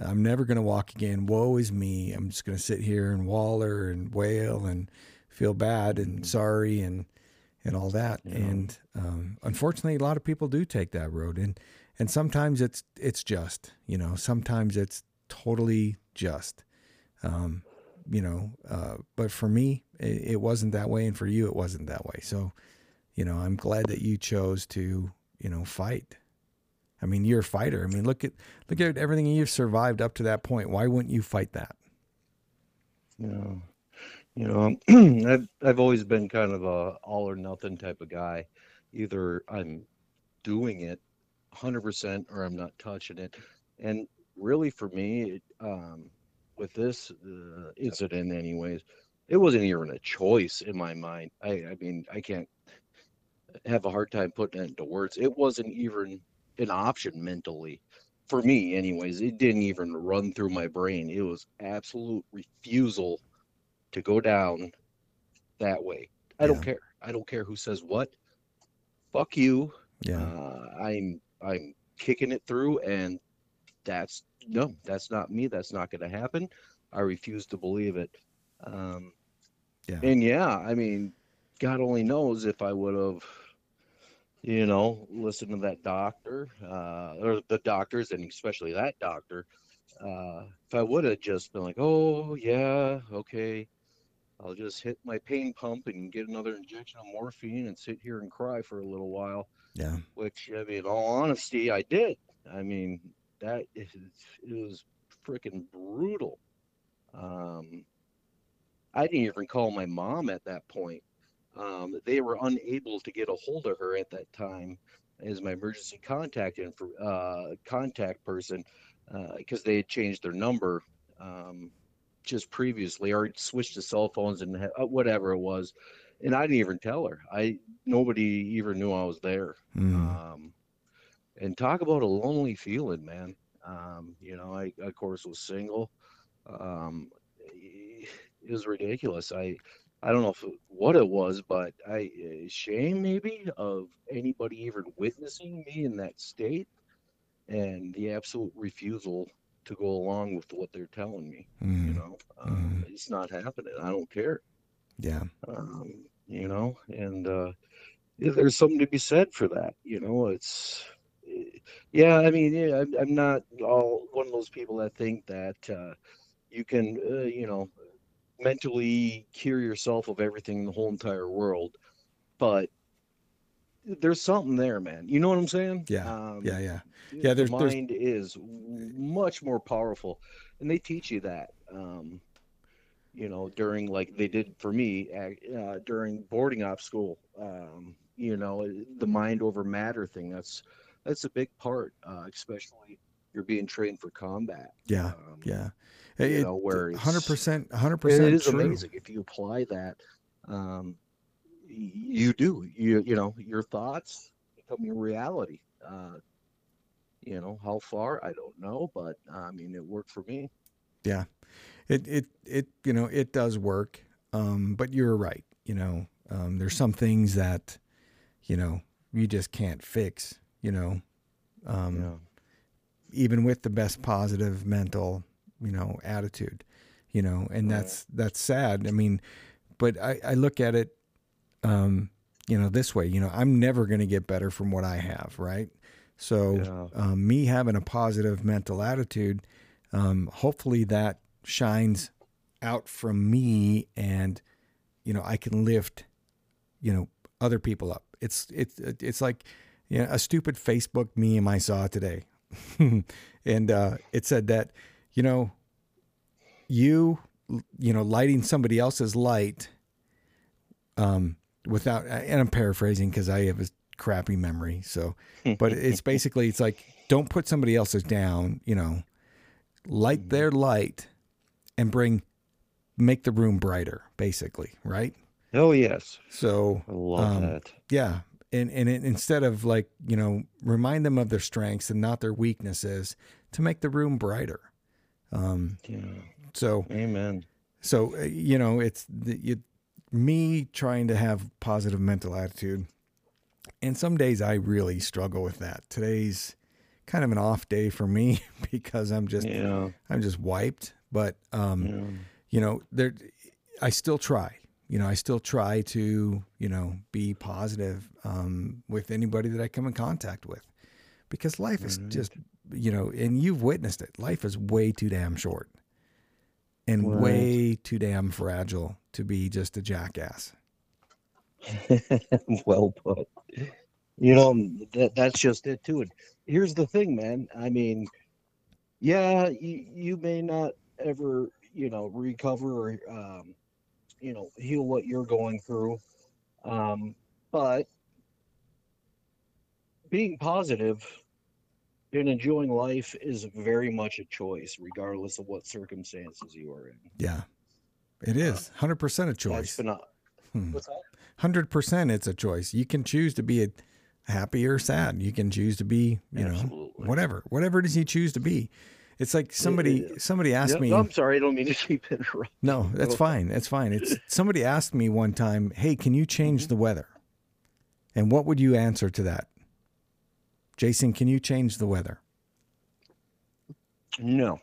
I'm never going to walk again. Woe is me. I'm just going to sit here and waller and wail and feel bad and sorry and and all that. And um, unfortunately, a lot of people do take that road, and and sometimes it's it's just, you know, sometimes it's totally just, um, you know. Uh, but for me, it, it wasn't that way, and for you, it wasn't that way. So, you know, I'm glad that you chose to, you know, fight. I mean, you're a fighter. I mean, look at look at everything you've survived up to that point. Why wouldn't you fight that? Yeah. You know, I've I've always been kind of a all or nothing type of guy. Either I'm doing it 100% or I'm not touching it. And really for me, it, um, with this uh, incident anyways, it wasn't even a choice in my mind. I I mean, I can't have a hard time putting it into words. It wasn't even an option mentally for me anyways. It didn't even run through my brain. It was absolute refusal to go down that way. I don't care. I don't care who says what. Fuck you. Yeah, Uh, I'm I'm kicking it through, and that's no, that's not me. That's not going to happen. I refuse to believe it. Um, Yeah. And yeah, I mean, God only knows if I would have, you know, listened to that doctor, uh, or the doctors, and especially that doctor. Uh, if I would have just been like, oh yeah, okay, I'll just hit my pain pump and get another injection of morphine and sit here and cry for a little while yeah, which I mean, all honesty, I did. I mean, that is, it was freaking brutal. Um, I didn't even call my mom at that point. Um, they were unable to get a hold of her at that time as my emergency contact info, uh, contact person because they had changed their number um, just previously or switched to cell phones and ha- uh, whatever it was. And I didn't even tell her. I nobody even knew I was there. Mm. Um, and talk about a lonely feeling, man. Um, you know, I of course was single. Um, it was ridiculous. I I don't know if what it was, but I shame maybe of anybody even witnessing me in that state, and the absolute refusal to go along with what they're telling me. You Mm. know, um, it's not happening. I don't care yeah, um, you know, and uh, there's something to be said for that. You know, it's yeah. I mean, yeah, I'm, I'm not all one of those people that think that uh, you can, uh, you know, mentally cure yourself of everything in the whole entire world, but there's something there, man. You know what I'm saying? Yeah. Um, Yeah, yeah. Yeah, the there's- there's- mind is much more powerful, and they teach you that. Um, you know, during like they did for me uh, during boarding off school. Um, you know, the mind over matter thing. That's that's a big part, uh, especially you're being trained for combat. Yeah. Um, Yeah. You know, where 100%, 100% it is true. amazing if you apply that. Um, you do. You you know your thoughts become your reality. Uh, you know how far I don't know, but I mean it worked for me. It, it, it, you know, it does work. Um, but you're right. You know, um, there's some things that, you know, you just can't fix, you know, um, yeah. even with the best positive mental, you know, attitude, you know, and Right. that's, that's sad. I mean, but I, I look at it, um, you know, this way, you know, I'm never going to get better from what I have. Right. So, Yeah. um, me having a positive mental attitude, um, hopefully that shines out from me and, you know, I can lift, you know, other people up. It's, it's, it's like, you know, a stupid Facebook meme I saw today. and, uh, it said that, you know, you, you know, lighting somebody else's light, um, without, and I'm paraphrasing cause I have a crappy memory. So, but it's basically it's like don't put somebody else's down you know light their light and bring make the room brighter basically right Oh yes, so I love Um, that. yeah and and it, instead of like you know remind them of their strengths and not their weaknesses to make the room brighter um Yeah. so Amen. so uh, you know it's the, you, me trying to have positive mental attitude and some days i really struggle with that today's kind of an off day for me because i'm just Yeah. i'm just wiped but um yeah. you know there i still try you know i still try to you know be positive um with anybody that i come in contact with because life is Right. just you know and you've witnessed it life is way too damn short and Right. way too damn fragile to be just a jackass well put. You know, that that's just it too. And here's the thing, man. I mean, yeah, you, you may not ever, you know, recover or, um, you know, heal what you're going through. Um, but being positive and enjoying life is very much a choice, regardless of what circumstances you are in. yeah it is 100% a choice Hmm. that? 100% it's a choice you can choose to be a happy or sad you can choose to be you know whatever whatever it is you choose to be it's like somebody somebody asked me I'm sorry, I don't mean to keep interrupting. no that's fine that's fine. It's somebody asked me one time hey can you change mm-hmm. the weather? And what would you answer to that? Jason can you change the weather? No.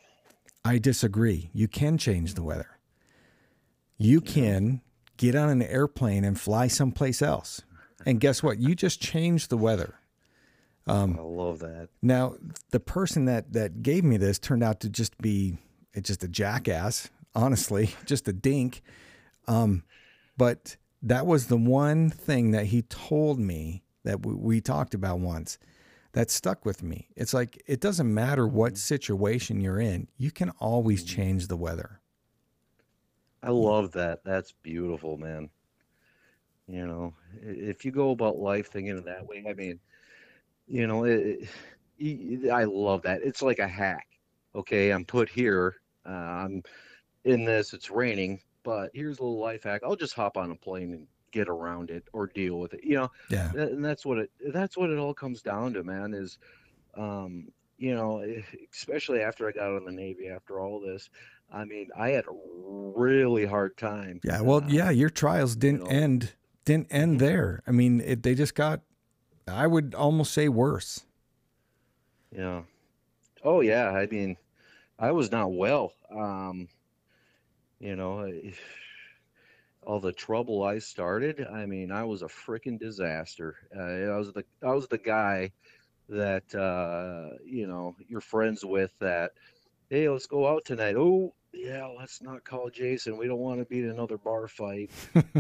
i disagree. You can change the weather. You can get on an airplane and fly someplace else. And guess what? You just changed the weather Um, I love that. Now, the person that that gave me this turned out to just be just a jackass, honestly, just a dink. Um, but that was the one thing that he told me that we, we talked about once that stuck with me. It's like it doesn't matter what situation you're in, you can always change the weather. I love that. That's beautiful, man. You know, if you go about life thinking that way, I mean, you know, it, it, I love that. It's like a hack. Okay, I'm put here. Uh, I'm in this. It's raining, but here's a little life hack. I'll just hop on a plane and get around it or deal with it. You know, Yeah. And that's what it that's what it all comes down to man is um you know eh, especially after i got out of the navy after all this i mean i had a really hard time Yeah. Well, uh, yeah, your trials didn't know. end didn't end there. I mean, it, they just got I would almost say worse. yeah. Oh yeah. I mean i was not well. Um you know all the trouble i started i mean i was a freaking disaster. Uh, i was the i was the guy that uh you know you're friends with that hey let's go out tonight. Oh yeah, let's not call Jason. We don't want to be in another bar fight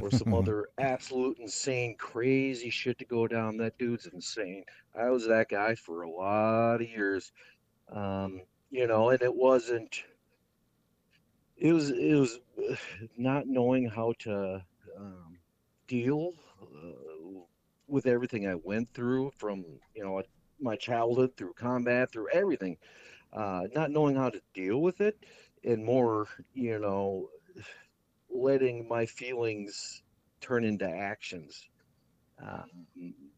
or some other absolute insane, crazy shit to go down. That dude's insane. I was that guy for a lot of years. Um, you know, and it wasn't. It was it was not knowing how to um, deal uh, with everything I went through from you know my childhood through combat through everything, uh, not knowing how to deal with it, and more you know letting my feelings turn into actions, um,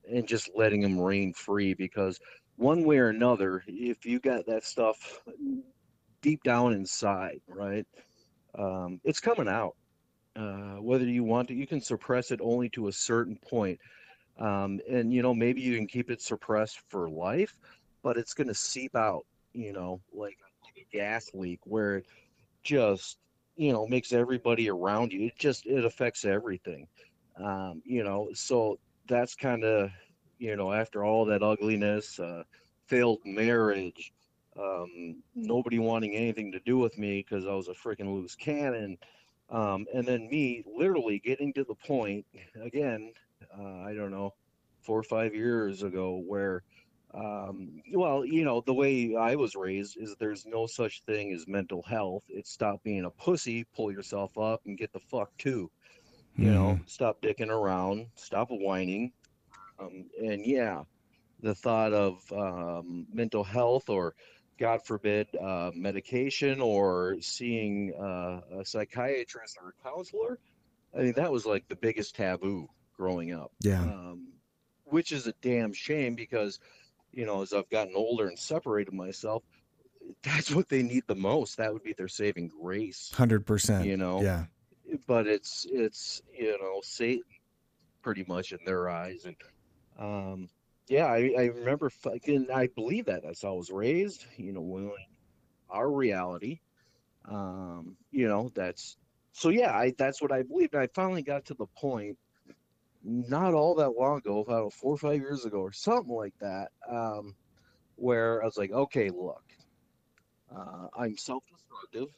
and just letting them reign free because one way or another, if you got that stuff deep down inside, right, um, it's coming out. Uh, whether you want to, you can suppress it only to a certain point. Um, and, you know, maybe you can keep it suppressed for life, but it's going to seep out, you know, like gas leak where it just, you know, makes everybody around you. It just, it affects everything. Um, you know, so that's kind of, you know, after all that ugliness, uh, failed marriage, um, nobody wanting anything to do with me because I was a freaking loose cannon. Um, and then me literally getting to the point again, uh, I don't know, four or five years ago where, um, well, you know, the way I was raised is there's no such thing as mental health. It's stop being a pussy, pull yourself up, and get the fuck to. You mm-hmm. know, stop dicking around, stop whining. Um, and yeah, the thought of um, mental health or God forbid, uh, medication or seeing uh, a psychiatrist or a counselor. I mean, that was like the biggest taboo growing up. Yeah. Um, which is a damn shame because, you know, as I've gotten older and separated myself, that's what they need the most. That would be their saving grace. Hundred percent. You know. Yeah. But it's it's you know Satan, pretty much in their eyes, and um, yeah, I, I remember fucking. I believe that that's how I was raised. You know, our reality. Um, you know, that's so. Yeah, I that's what I believed. I finally got to the point, not all that long ago, about four or five years ago, or something like that, um, where I was like, okay, look, uh, I'm self-destructive.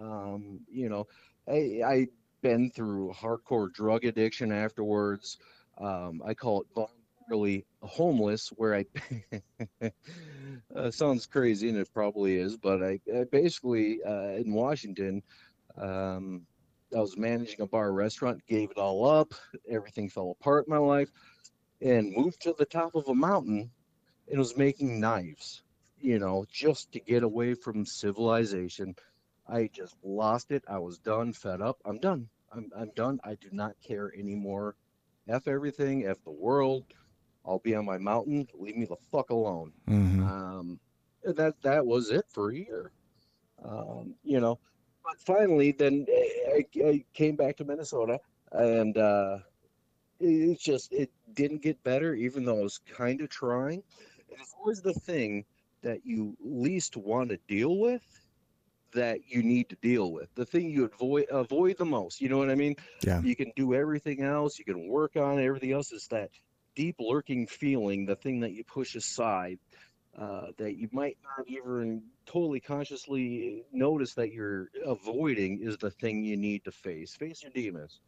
Um, you know, I I been through hardcore drug addiction afterwards. Um, I call it voluntarily homeless where I uh, sounds crazy and it probably is, but I, I basically uh, in Washington, um, I was managing a bar restaurant, gave it all up, everything fell apart in my life, and moved to the top of a mountain and was making knives, you know, just to get away from civilization. I just lost it. I was done, fed up. I'm done. I'm, I'm done. I do not care anymore. F everything, F the world. I'll be on my mountain. Leave me the fuck alone. Mm-hmm. Um, that that was it for a year. Um, you know, but finally, then I, I came back to Minnesota, and uh, it just it didn't get better, even though I was kind of trying. It's always the thing that you least want to deal with that you need to deal with the thing you avoid avoid the most you know what i mean yeah you can do everything else you can work on everything else is that deep lurking feeling, the thing that you push aside, uh, that you might not even totally consciously notice that you're avoiding, is the thing you need to face. Face your demons.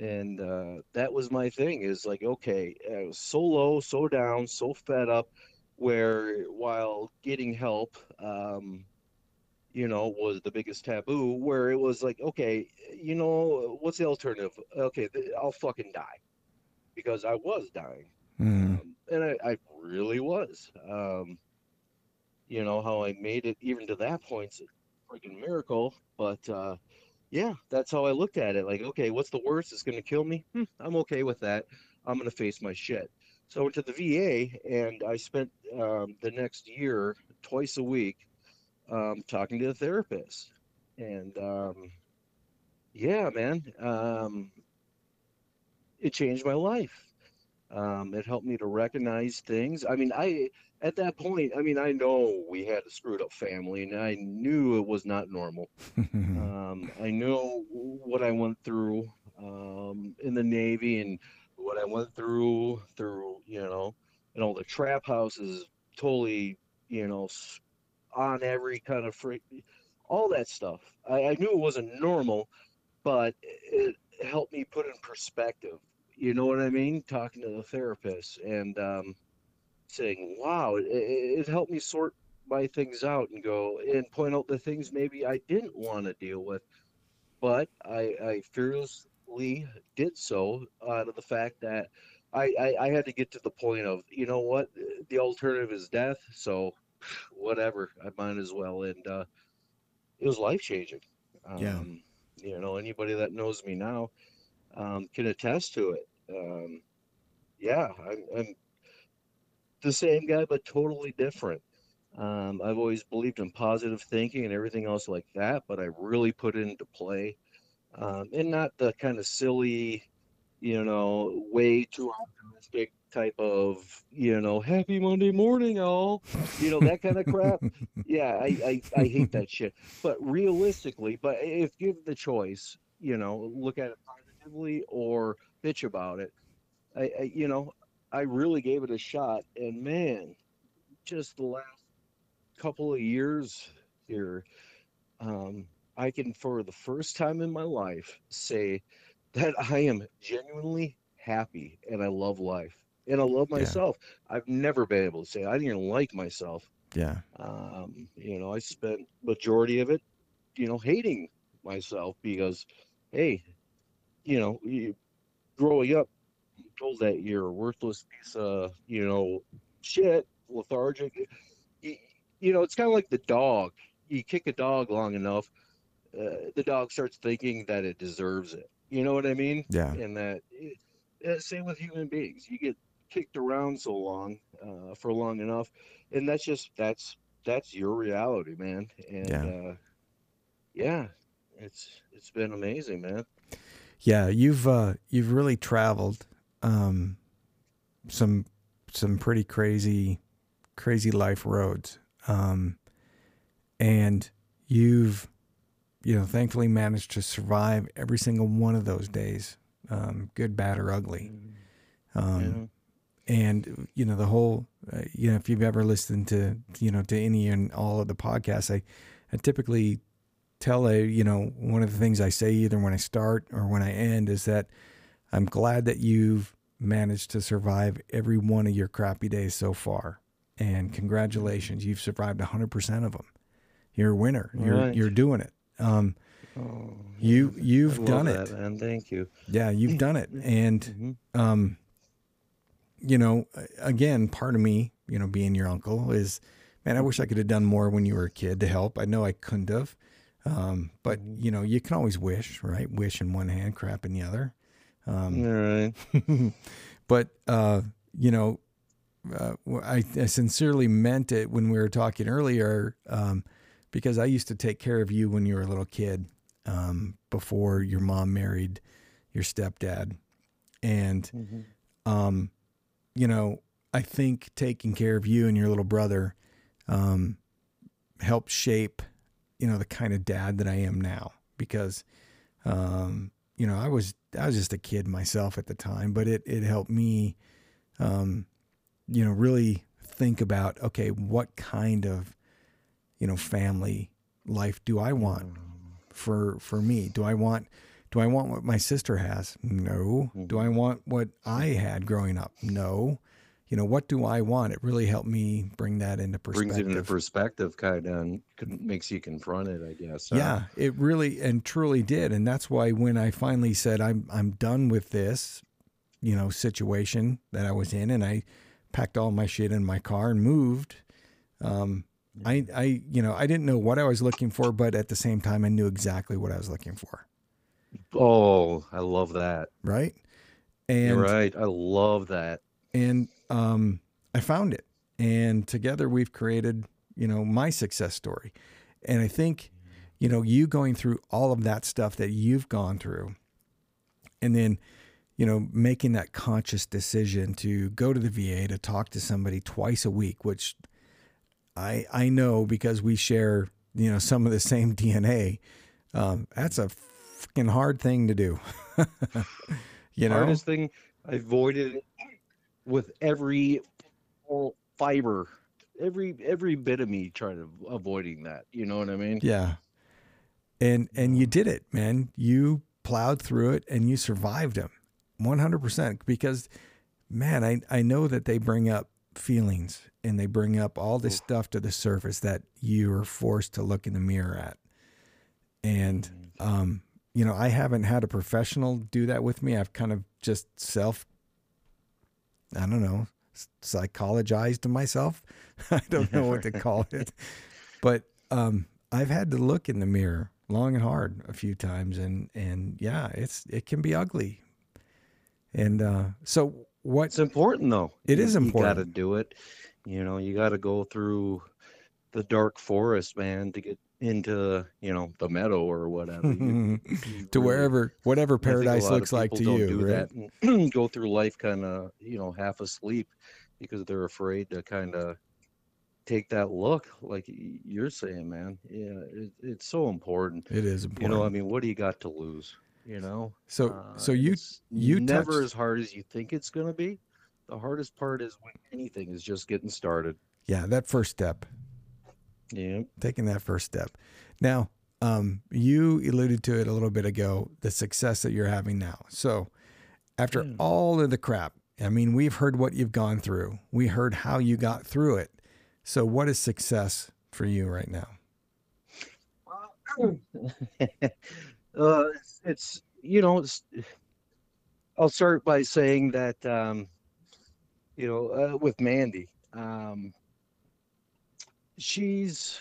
And uh, that was my thing. Is like, okay, I was so low, so down, so fed up. Where while getting help, um, you know, was the biggest taboo. Where it was like, okay, you know, what's the alternative? Okay, I'll fucking die because I was dying, mm. um, and I, I, really was. Um, you know how I made it even to that point's a freaking miracle. But uh, yeah, that's how I looked at it. Like, okay, what's the worst? It's going to kill me. Hmm, I'm okay with that. I'm going to face my shit. So I went to the VA, and I spent um, the next year twice a week um, talking to the therapist. And um, yeah, man, um, it changed my life. Um, it helped me to recognize things. I mean, I at that point, I mean, I know we had a screwed up family, and I knew it was not normal. um, I know what I went through um, in the Navy and what I went through through you know, and all the trap houses. Totally, you know, on every kind of freak. all that stuff. I, I knew it wasn't normal, but it helped me put in perspective. You know what I mean? Talking to the therapist and um, saying, "Wow," it, it helped me sort my things out and go and point out the things maybe I didn't want to deal with, but I, I fearlessly did so out of the fact that I, I, I had to get to the point of, you know what, the alternative is death, so whatever, I might as well. And uh, it was life changing. Um, Yeah. You know, anybody that knows me now um, can attest to it. Um, yeah, I'm, I'm the same guy, but totally different. Um, I've always believed in positive thinking and everything else like that, but I really put it into play. Um, and not the kind of silly, you know, way too optimistic type of, you know, happy Monday morning, all, you know, that kind of crap. Yeah, I, I, I hate that shit. But realistically, but if given the choice, you know, look at it positively or bitch about it, I, I you know, I really gave it a shot. And man, just the last couple of years here, um, I can, for the first time in my life, say that I am genuinely happy and I love life and I love Yeah. myself. I've never been able to say I didn't even like myself. Yeah. Um, you know, I spent majority of it, you know, hating myself because, hey, you know, growing up, told that you're a worthless piece of, you know, shit, lethargic. You, you know, it's kind of like the dog. You kick a dog long enough, uh, the dog starts thinking that it deserves it. You know what I mean? Yeah. And that, it, uh, same with human beings. You get kicked around so long, uh, for long enough, and that's just that's that's your reality, man. And Yeah. uh, yeah, it's it's been amazing, man. Yeah, you've uh, you've really traveled um, some some pretty crazy crazy life roads, um, and you've you know thankfully managed to survive every single one of those days, um, good, bad, or ugly. Um, and you know the whole uh, you know if you've ever listened to you know to any and all of the podcasts i i typically tell a you know one of the things i say either when i start or when i end is that i'm glad that you've managed to survive every one of your crappy days so far and congratulations you've survived 100% of them you're a winner you're Right. you're doing it um Oh, you you've love done that, it man. Thank you. yeah you've done it and Mhm. um, you know, again, part of me, you know, being your uncle is, man, I wish I could have done more when you were a kid to help. I know I couldn't have. Um, but you know, you can always wish, right? Wish in one hand, crap in the other. Um, All right. but uh, you know, uh, I, I sincerely meant it when we were talking earlier, um, because I used to take care of you when you were a little kid, um, before your mom married your stepdad, and Mhm. um, you know, I think taking care of you and your little brother um, helped shape, you know, the kind of dad that I am now. Because, um, you know, I was I was just a kid myself at the time, but it it helped me, um, you know, really think about okay, what kind of, you know, family life do I want for for me? Do I want do I want what my sister has? No. Do I want what I had growing up? No. You know, what do I want? It really helped me bring that into perspective. Brings it into perspective, kind of, and makes you confront it, I guess. huh? Yeah, it really and truly did, and that's why when I finally said I'm I'm done with this, you know, situation that I was in, and I packed all my shit in my car and moved. Um, I I you know I didn't know what I was looking for, but at the same time I knew exactly what I was looking for. Oh, I love that. Right, and You're right. I love that. and um, I found it, and together we've created, you know, my success story. And I think, you know, you going through all of that stuff that you've gone through, and then, you know, making that conscious decision to go to the VA to talk to somebody twice a week, which I I know because we share, you know, some of the same DNA. Um, that's a freaking hard thing to do. you know, Hardest thing I avoided with every fiber, every every bit of me trying to avoiding that. You know what I mean? Yeah. and and you did it, man. You plowed through it and you survived them, one hundred percent. Because, man, I I know that they bring up feelings and they bring up all this stuff to the surface that you are forced to look in the mirror at. And um, you know, I haven't had a professional do that with me. I've kind of just self I don't know, psychologized myself. I don't know what to call it. But um, I've had to look in the mirror long and hard a few times and and yeah, it's it can be ugly. And uh, so what It's important though. It is important. You got to do it. You know, you got to go through the dark forest, man, to get into, you know, the meadow or whatever. You, you to really- wherever whatever I think a paradise looks like to you, do right? that go through life kind of, you know, half asleep because they're afraid to kind of take that look, like you're saying, man. Yeah, it, it's so important. It is important You know, I mean, what do you got to lose? You know, so Uh, so you you never touched- as hard as you think it's going to be. The hardest part is when anything is just getting started. yeah, that first step. Yeah. taking that first step. Now, um, you alluded to it a little bit ago, the success that you're having now. So, after Yeah. all of the crap, I mean, we've heard what you've gone through. We heard how you got through it. So, what is success for you right now? uh, it's, it's you know, it's, I'll start by saying that um, you know, uh, with Mandy, um, she's,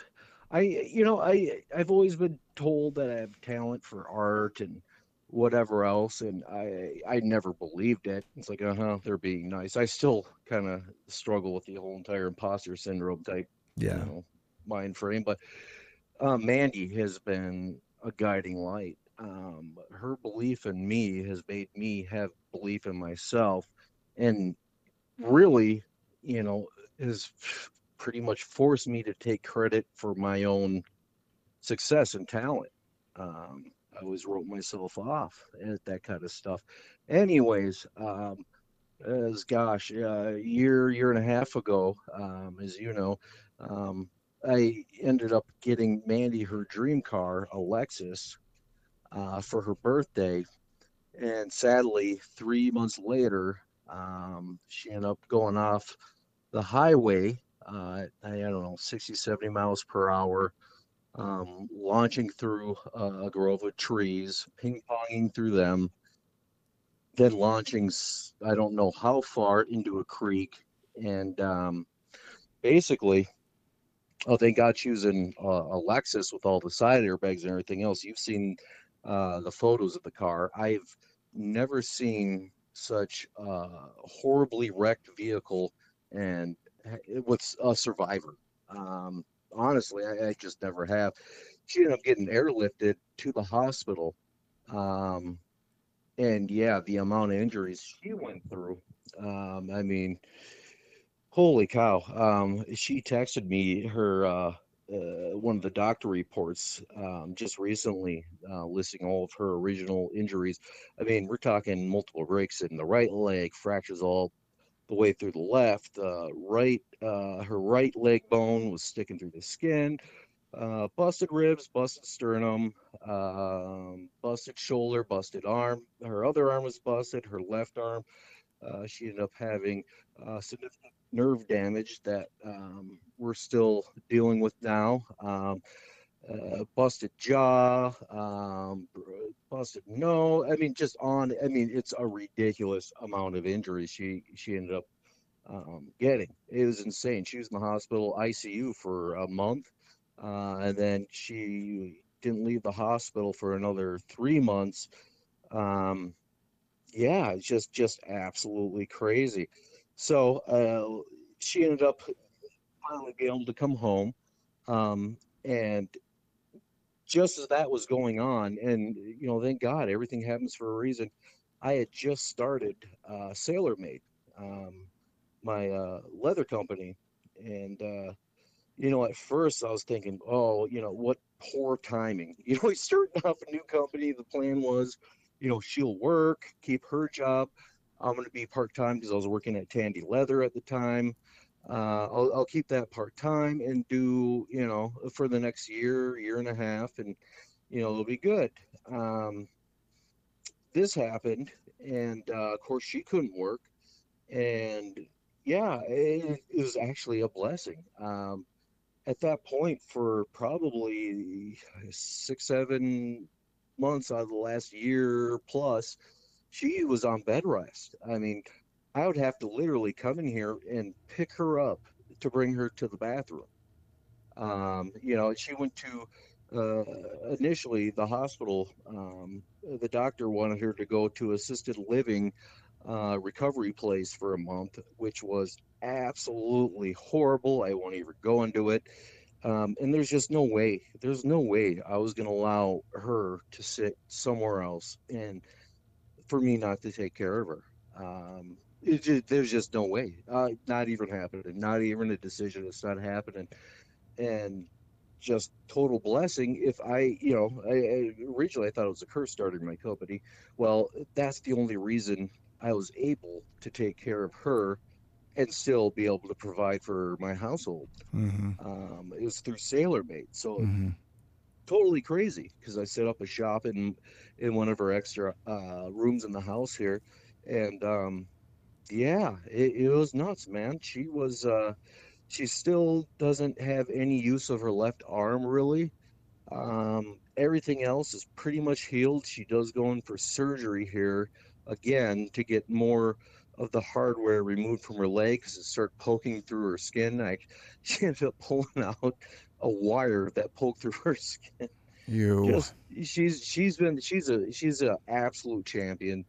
I, you know, I I've always been told that I have talent for art and whatever else, and I I never believed it. It's like, uh huh, they're being nice. I still kind of struggle with the whole entire imposter syndrome type Yeah. you know, mind frame. But uh, Mandy has been a guiding light. Um, her belief in me has made me have belief in myself, and really, you know, has pretty much forced me to take credit for my own success and talent. Um, I always wrote myself off at that kind of stuff. Anyways, um, as gosh, a year, year and a half ago, um, as you know, um, I ended up getting Mandy her dream car, a Lexus, uh, for her birthday. And sadly, three months later, um, she ended up going off the highway, uh, I, don't know, 60, 70 miles per hour, um, launching through a, a grove of trees, ping ponging through them, then launching, I don't know how far into a creek. And um, basically, Oh, thank God she was in uh, a Lexus with all the side airbags and everything else. You've seen uh, the photos of the car. I've never seen such a horribly wrecked vehicle and with a survivor. Um, honestly, I, I just never have. She ended up getting airlifted to the hospital. Um, and yeah, the amount of injuries she went through. Um, I mean, Holy cow. Um, she texted me her uh, uh, one of the doctor reports um, just recently, uh, listing all of her original injuries. I mean, we're talking multiple breaks in the right leg, fractures all the way through the left. Uh, right, uh, her right leg bone was sticking through the skin. Uh, busted ribs, busted sternum, um, busted shoulder, busted arm. Her other arm was busted. Her left arm, uh, she ended up having uh, significant nerve damage that um, we're still dealing with now. Um, uh, busted jaw, um, busted no. I mean, just on. I mean, it's a ridiculous amount of injuries she she ended up um, getting. It was insane. She was in the hospital ICU for a month, uh, and then she didn't leave the hospital for another three months. Um, yeah, it's just just absolutely crazy. So uh, she ended up finally being able to come home, um, and just as that was going on, and you know, thank God, everything happens for a reason. I had just started uh, Sailor Made, um, my uh, leather company, and uh, you know, at first I was thinking, oh, you know, what poor timing. You know, starting off a new company. The plan was, you know, she'll work, keep her job. I'm going to be part time because I was working at Tandy Leather at the time. Uh, I'll, I'll keep that part time and do, you know, for the next year, year and a half. And, you know, it'll be good. Um, this happened, and uh, of course, she couldn't work, and yeah, it, it was actually a blessing. Um, at that point, for probably six, seven months out of the last year plus, she was on bed rest. I mean, I would have to literally come in here and pick her up to bring her to the bathroom. Um, you know, she went to uh, initially the hospital. Um, the doctor wanted her to go to assisted living uh, recovery place for a month, which was absolutely horrible. I won't even go into it. Um, and there's just no way, there's no way I was going to allow her to sit somewhere else and for me not to take care of her. Um, just, there's just no way, uh, not even happening, not even a decision. It's not happening. And just total blessing if I, you know, I, I, originally I thought it was a curse starting my company. Well, that's the only reason I was able to take care of her and still be able to provide for my household. Mm-hmm. Um, it was through SailorMade, so mm-hmm. totally crazy because I set up a shop in in one of our extra uh, rooms in the house here, and um, yeah, it, it, was nuts, man. She was uh, she still doesn't have any use of her left arm really. Um, everything else is pretty much healed. She does go in for surgery here again to get more of the hardware removed from her leg because it started poking through her skin. I she ended up pulling out a wire that poked through her skin. You Just, she's she's been she's a she's an absolute champion,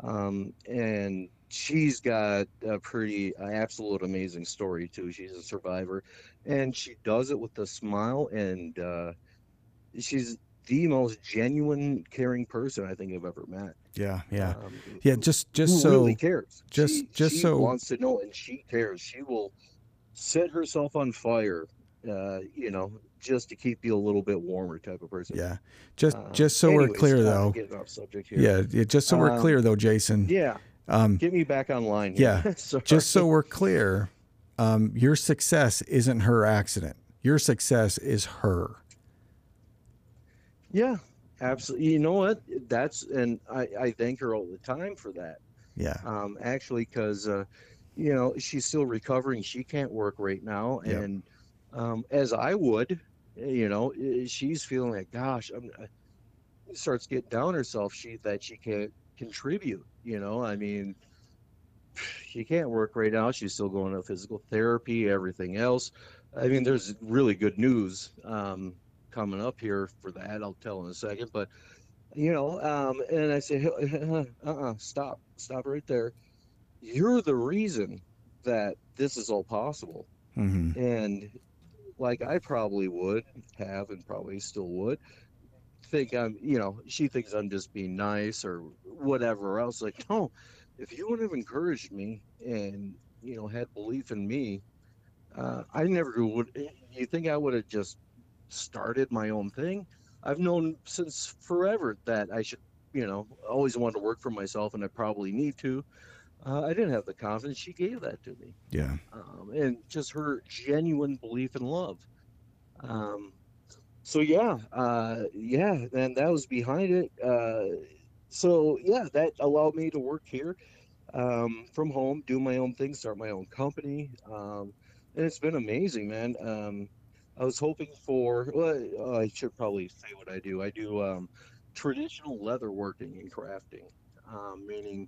um, and she's got a pretty uh, absolute amazing story too. She's a survivor, and she does it with a smile, and uh, she's the most genuine, caring person I think I've ever met. Yeah, yeah, um, yeah. Just, just so really cares. Just, she, just she so wants to know, and she cares. She will set herself on fire. Uh, you know, just to keep you a little bit warmer, type of person. Yeah, just, uh, just so anyways, we're clear though. Yeah, yeah, just so um, we're clear though, Jason. Yeah. Um, Get me back online. Here. Yeah. just so we're clear, um, your success isn't her accident. Your success is her. Yeah, absolutely. You know what? That's and I, I thank her all the time for that. Yeah. Um, actually, because uh, you know she's still recovering. She can't work right now, yep. and um, as I would, you know, she's feeling like, gosh, I'm. Uh, starts getting down herself. She that she can't contribute. You know, I mean, she can't work right now. She's still going to physical therapy, everything else. I mean, there's really good news. Um, coming up here for that. I'll tell in a second. But, you know, um, and I say, uh uh-uh, stop, stop right there. You're the reason that this is all possible. Mm-hmm. And like I probably would have and probably still would think I'm, you know, she thinks I'm just being nice or whatever else. Like, no, if you would have encouraged me and, you know, had belief in me, uh, I never would. You think I would have just started my own thing. I've known since forever that I should, you know, always wanted to work for myself, and I probably need to. Uh, I didn't have the confidence. She gave that to me. Yeah. Um, and just her genuine belief and love. Um, so yeah, uh, yeah, and that was behind it. Uh, so yeah, that allowed me to work here um, from home, do my own thing, start my own company, um, and it's been amazing, man. Um, I was hoping for. Well, I should probably say what I do. I do um, traditional leather working and crafting, um, meaning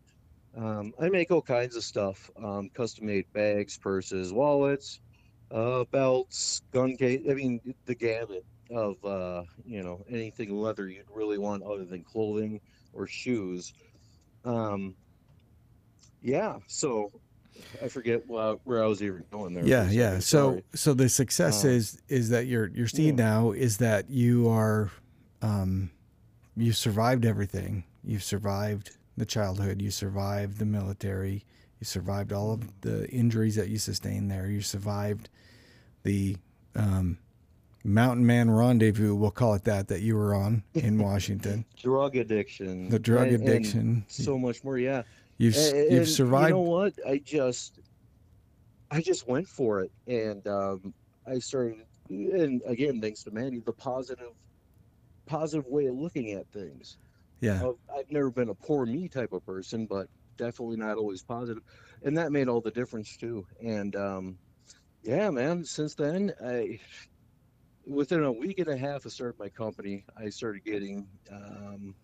um, I make all kinds of stuff: custom-made bags, purses, wallets, uh, belts, gun case. I mean, the gamut of uh, you know anything leather you'd really want other than clothing or shoes. Um, yeah, so I forget where I was even going there. Yeah, yeah. So, so the success um, is is that you're you're seeing yeah. now is that you are, um, you survived everything. You've survived the childhood. You survived the military. You survived all of the injuries that you sustained there. You survived the um, mountain man rendezvous. We'll call it that. That you were on in Washington. drug addiction. The drug and, addiction. And so much more. Yeah. You've and, you've survived. You know what? I just I just went for it, and um, I started. And again, thanks to Mandy, the positive positive way of looking at things. Yeah. I've, I've never been a poor me type of person, but definitely not always positive, and that made all the difference too. And um, yeah, man, since then, I within a week and a half of starting my company, I started getting um,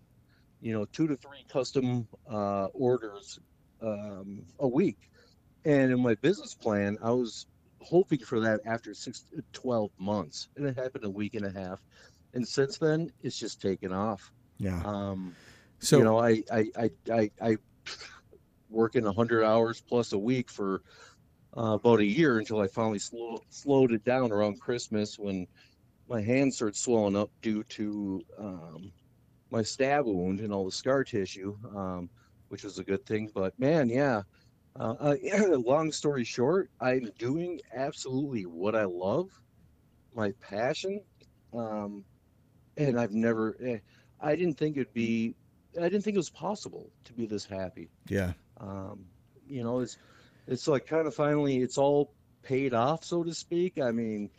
you know two to three custom uh, orders um, a week, and in my business plan, I was hoping for that after six to 12 months, and it happened a week and a half. And since then, it's just taken off. Yeah. Um, So you know, I I I I, I working hundred hours plus a week for uh, about a year until I finally slow, slowed it down around Christmas when my hands started swelling up due to um, my stab wound and all the scar tissue, um, which was a good thing. But man, yeah. Uh, uh, long story short, I'm doing absolutely what I love, my passion, um, and I've never. eh, I didn't think it'd be. I didn't think it was possible to be this happy. yeah. Um, you know, it's it's like kind of finally it's all paid off, so to speak. I mean,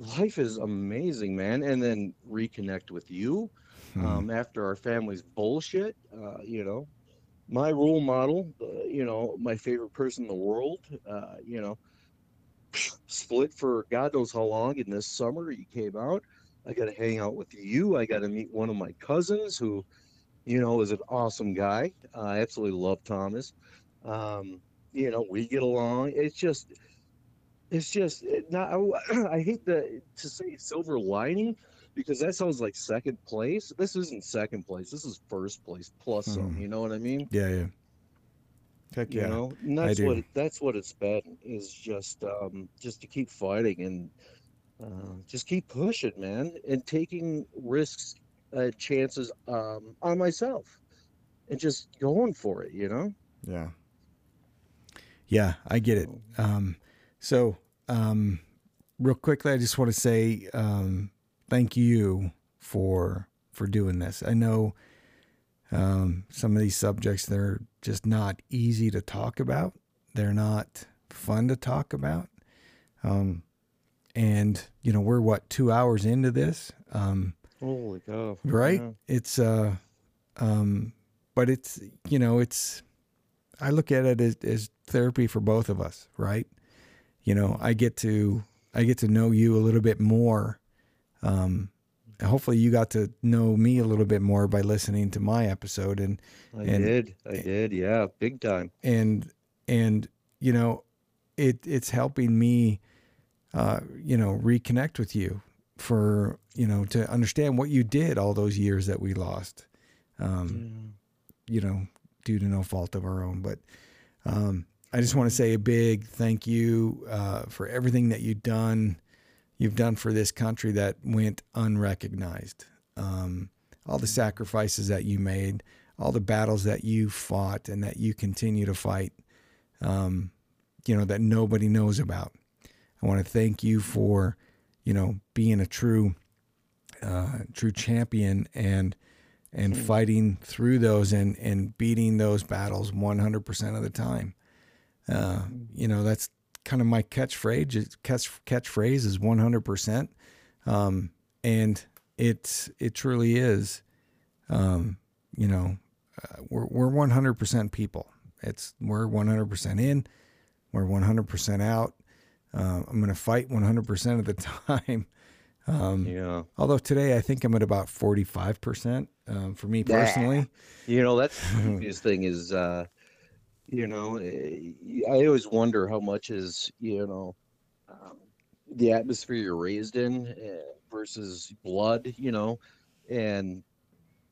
life is amazing, man. And then reconnect with you Hmm. um, after our family's bullshit. Uh, you know, my role model. Uh, you know, my favorite person in the world. Uh, you know, split for God knows how long. In this summer, you came out. I got to hang out with you. I got to meet one of my cousins who, you know, is an awesome guy. I absolutely love Thomas. Um, you know, we get along. It's just, it's just it not. I, I hate the to say silver lining because that sounds like second place. This isn't second place. This is first place plus some. Mhm. You know what I mean? Yeah. Yeah. Heck You yeah. know, and that's what that's what it's been is just um, just to keep fighting and uh, just keep pushing, man, and taking risks, uh, chances um, on myself, and just going for it. You know. Yeah. Yeah, I get it. Um, so, um, real quickly, I just want to say um, thank you for for doing this. I know um, some of these subjects they're just not easy to talk about. They're not fun to talk about. Um, and you know, we're what two hours into this. Um, Holy cow! right Yeah. it's uh um but it's you know it's i look at it as, as therapy for both of us right you know i get to i get to know you a little bit more um hopefully you got to know me a little bit more by listening to my episode and I and- did. I did. Yeah, big time. and and you know it it's helping me uh you know reconnect with you for you know to understand what you did all those years that we lost um you know due to no fault of our own but um I just want to say a big thank you uh, for everything that you've done you've done for this country that went unrecognized. Um, all the sacrifices that you made all the battles that you fought and that you continue to fight um, you know that nobody knows about. I want to thank you for you know being a true uh, true champion and and fighting through those and and beating those battles 100% of the time uh, you know that's kind of my catchphrase catch catchphrase is 100% um, and it's it truly is. Um, you know uh, we're we're 100% people. It's we're 100% in we're 100% out. Uh, i'm going to fight 100% of the time. Um, Yeah. although today i think i'm at about 45% um, for me personally. You know, that's the thing is, uh, you know, eh, I always wonder how much is, you know, um, the atmosphere you're raised in uh, versus blood, you know, and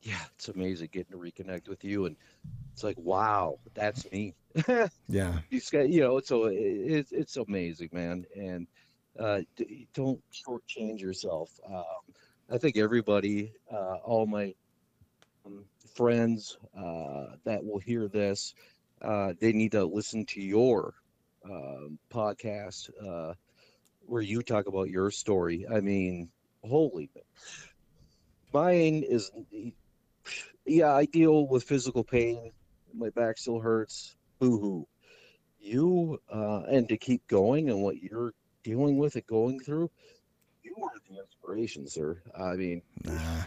yeah, it's amazing getting to reconnect with you, and it's like, wow, that's me. yeah These guys, you know, so it's it's amazing, man, and uh, don't shortchange yourself. Um, I think everybody, uh, all my um, friends uh, that will hear this, uh, they need to listen to your um podcast uh, where you talk about your story. I mean, holy, mine is, yeah, I deal with physical pain. My back still hurts. Boo hoo. You uh, and to keep going and what you're dealing with and going through, you are the inspiration, sir. I mean, nah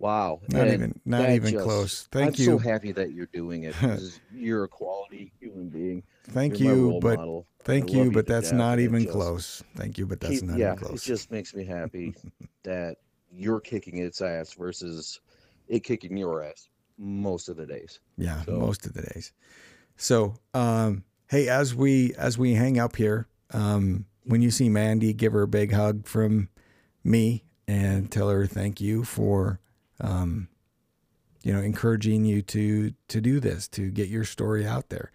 Wow. Not And even not even just- close. Thank you. I'm so happy that you're doing it because you're a quality human being. Thank You're you, but model. thank you, you but that's death, not even just close. Thank you, but that's keep- not yeah, even close. it just makes me happy that you're kicking its ass versus it kicking your ass most of the days. Yeah, So- most of the days. So, um, hey, as we as we hang up here, um, when you see Mandy, give her a big hug from me and tell her thank you for, um, you know, encouraging you to to do this, to get your story out there.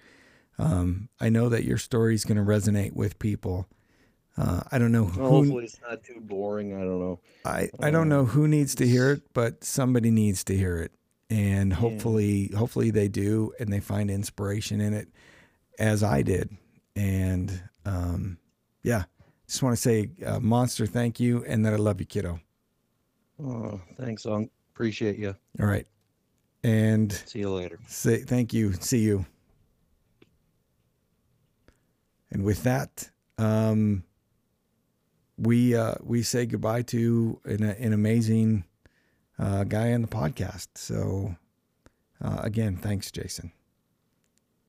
Um, I know that your story is going to resonate with people. Uh, I don't know Well, who hopefully it's not too boring. I don't know. I, I don't know who needs to hear it, but somebody needs to hear it. And hopefully hopefully they do and they find inspiration in it as I did. And um, yeah, just want to say uh, monster thank you and that I love you kiddo. Oh, thanks, Unc. Appreciate you. All right. And See you later. say thank you. See you. And with that, um, we uh, we say goodbye to an, an amazing uh, guy on the podcast. So uh, again, thanks, Jason.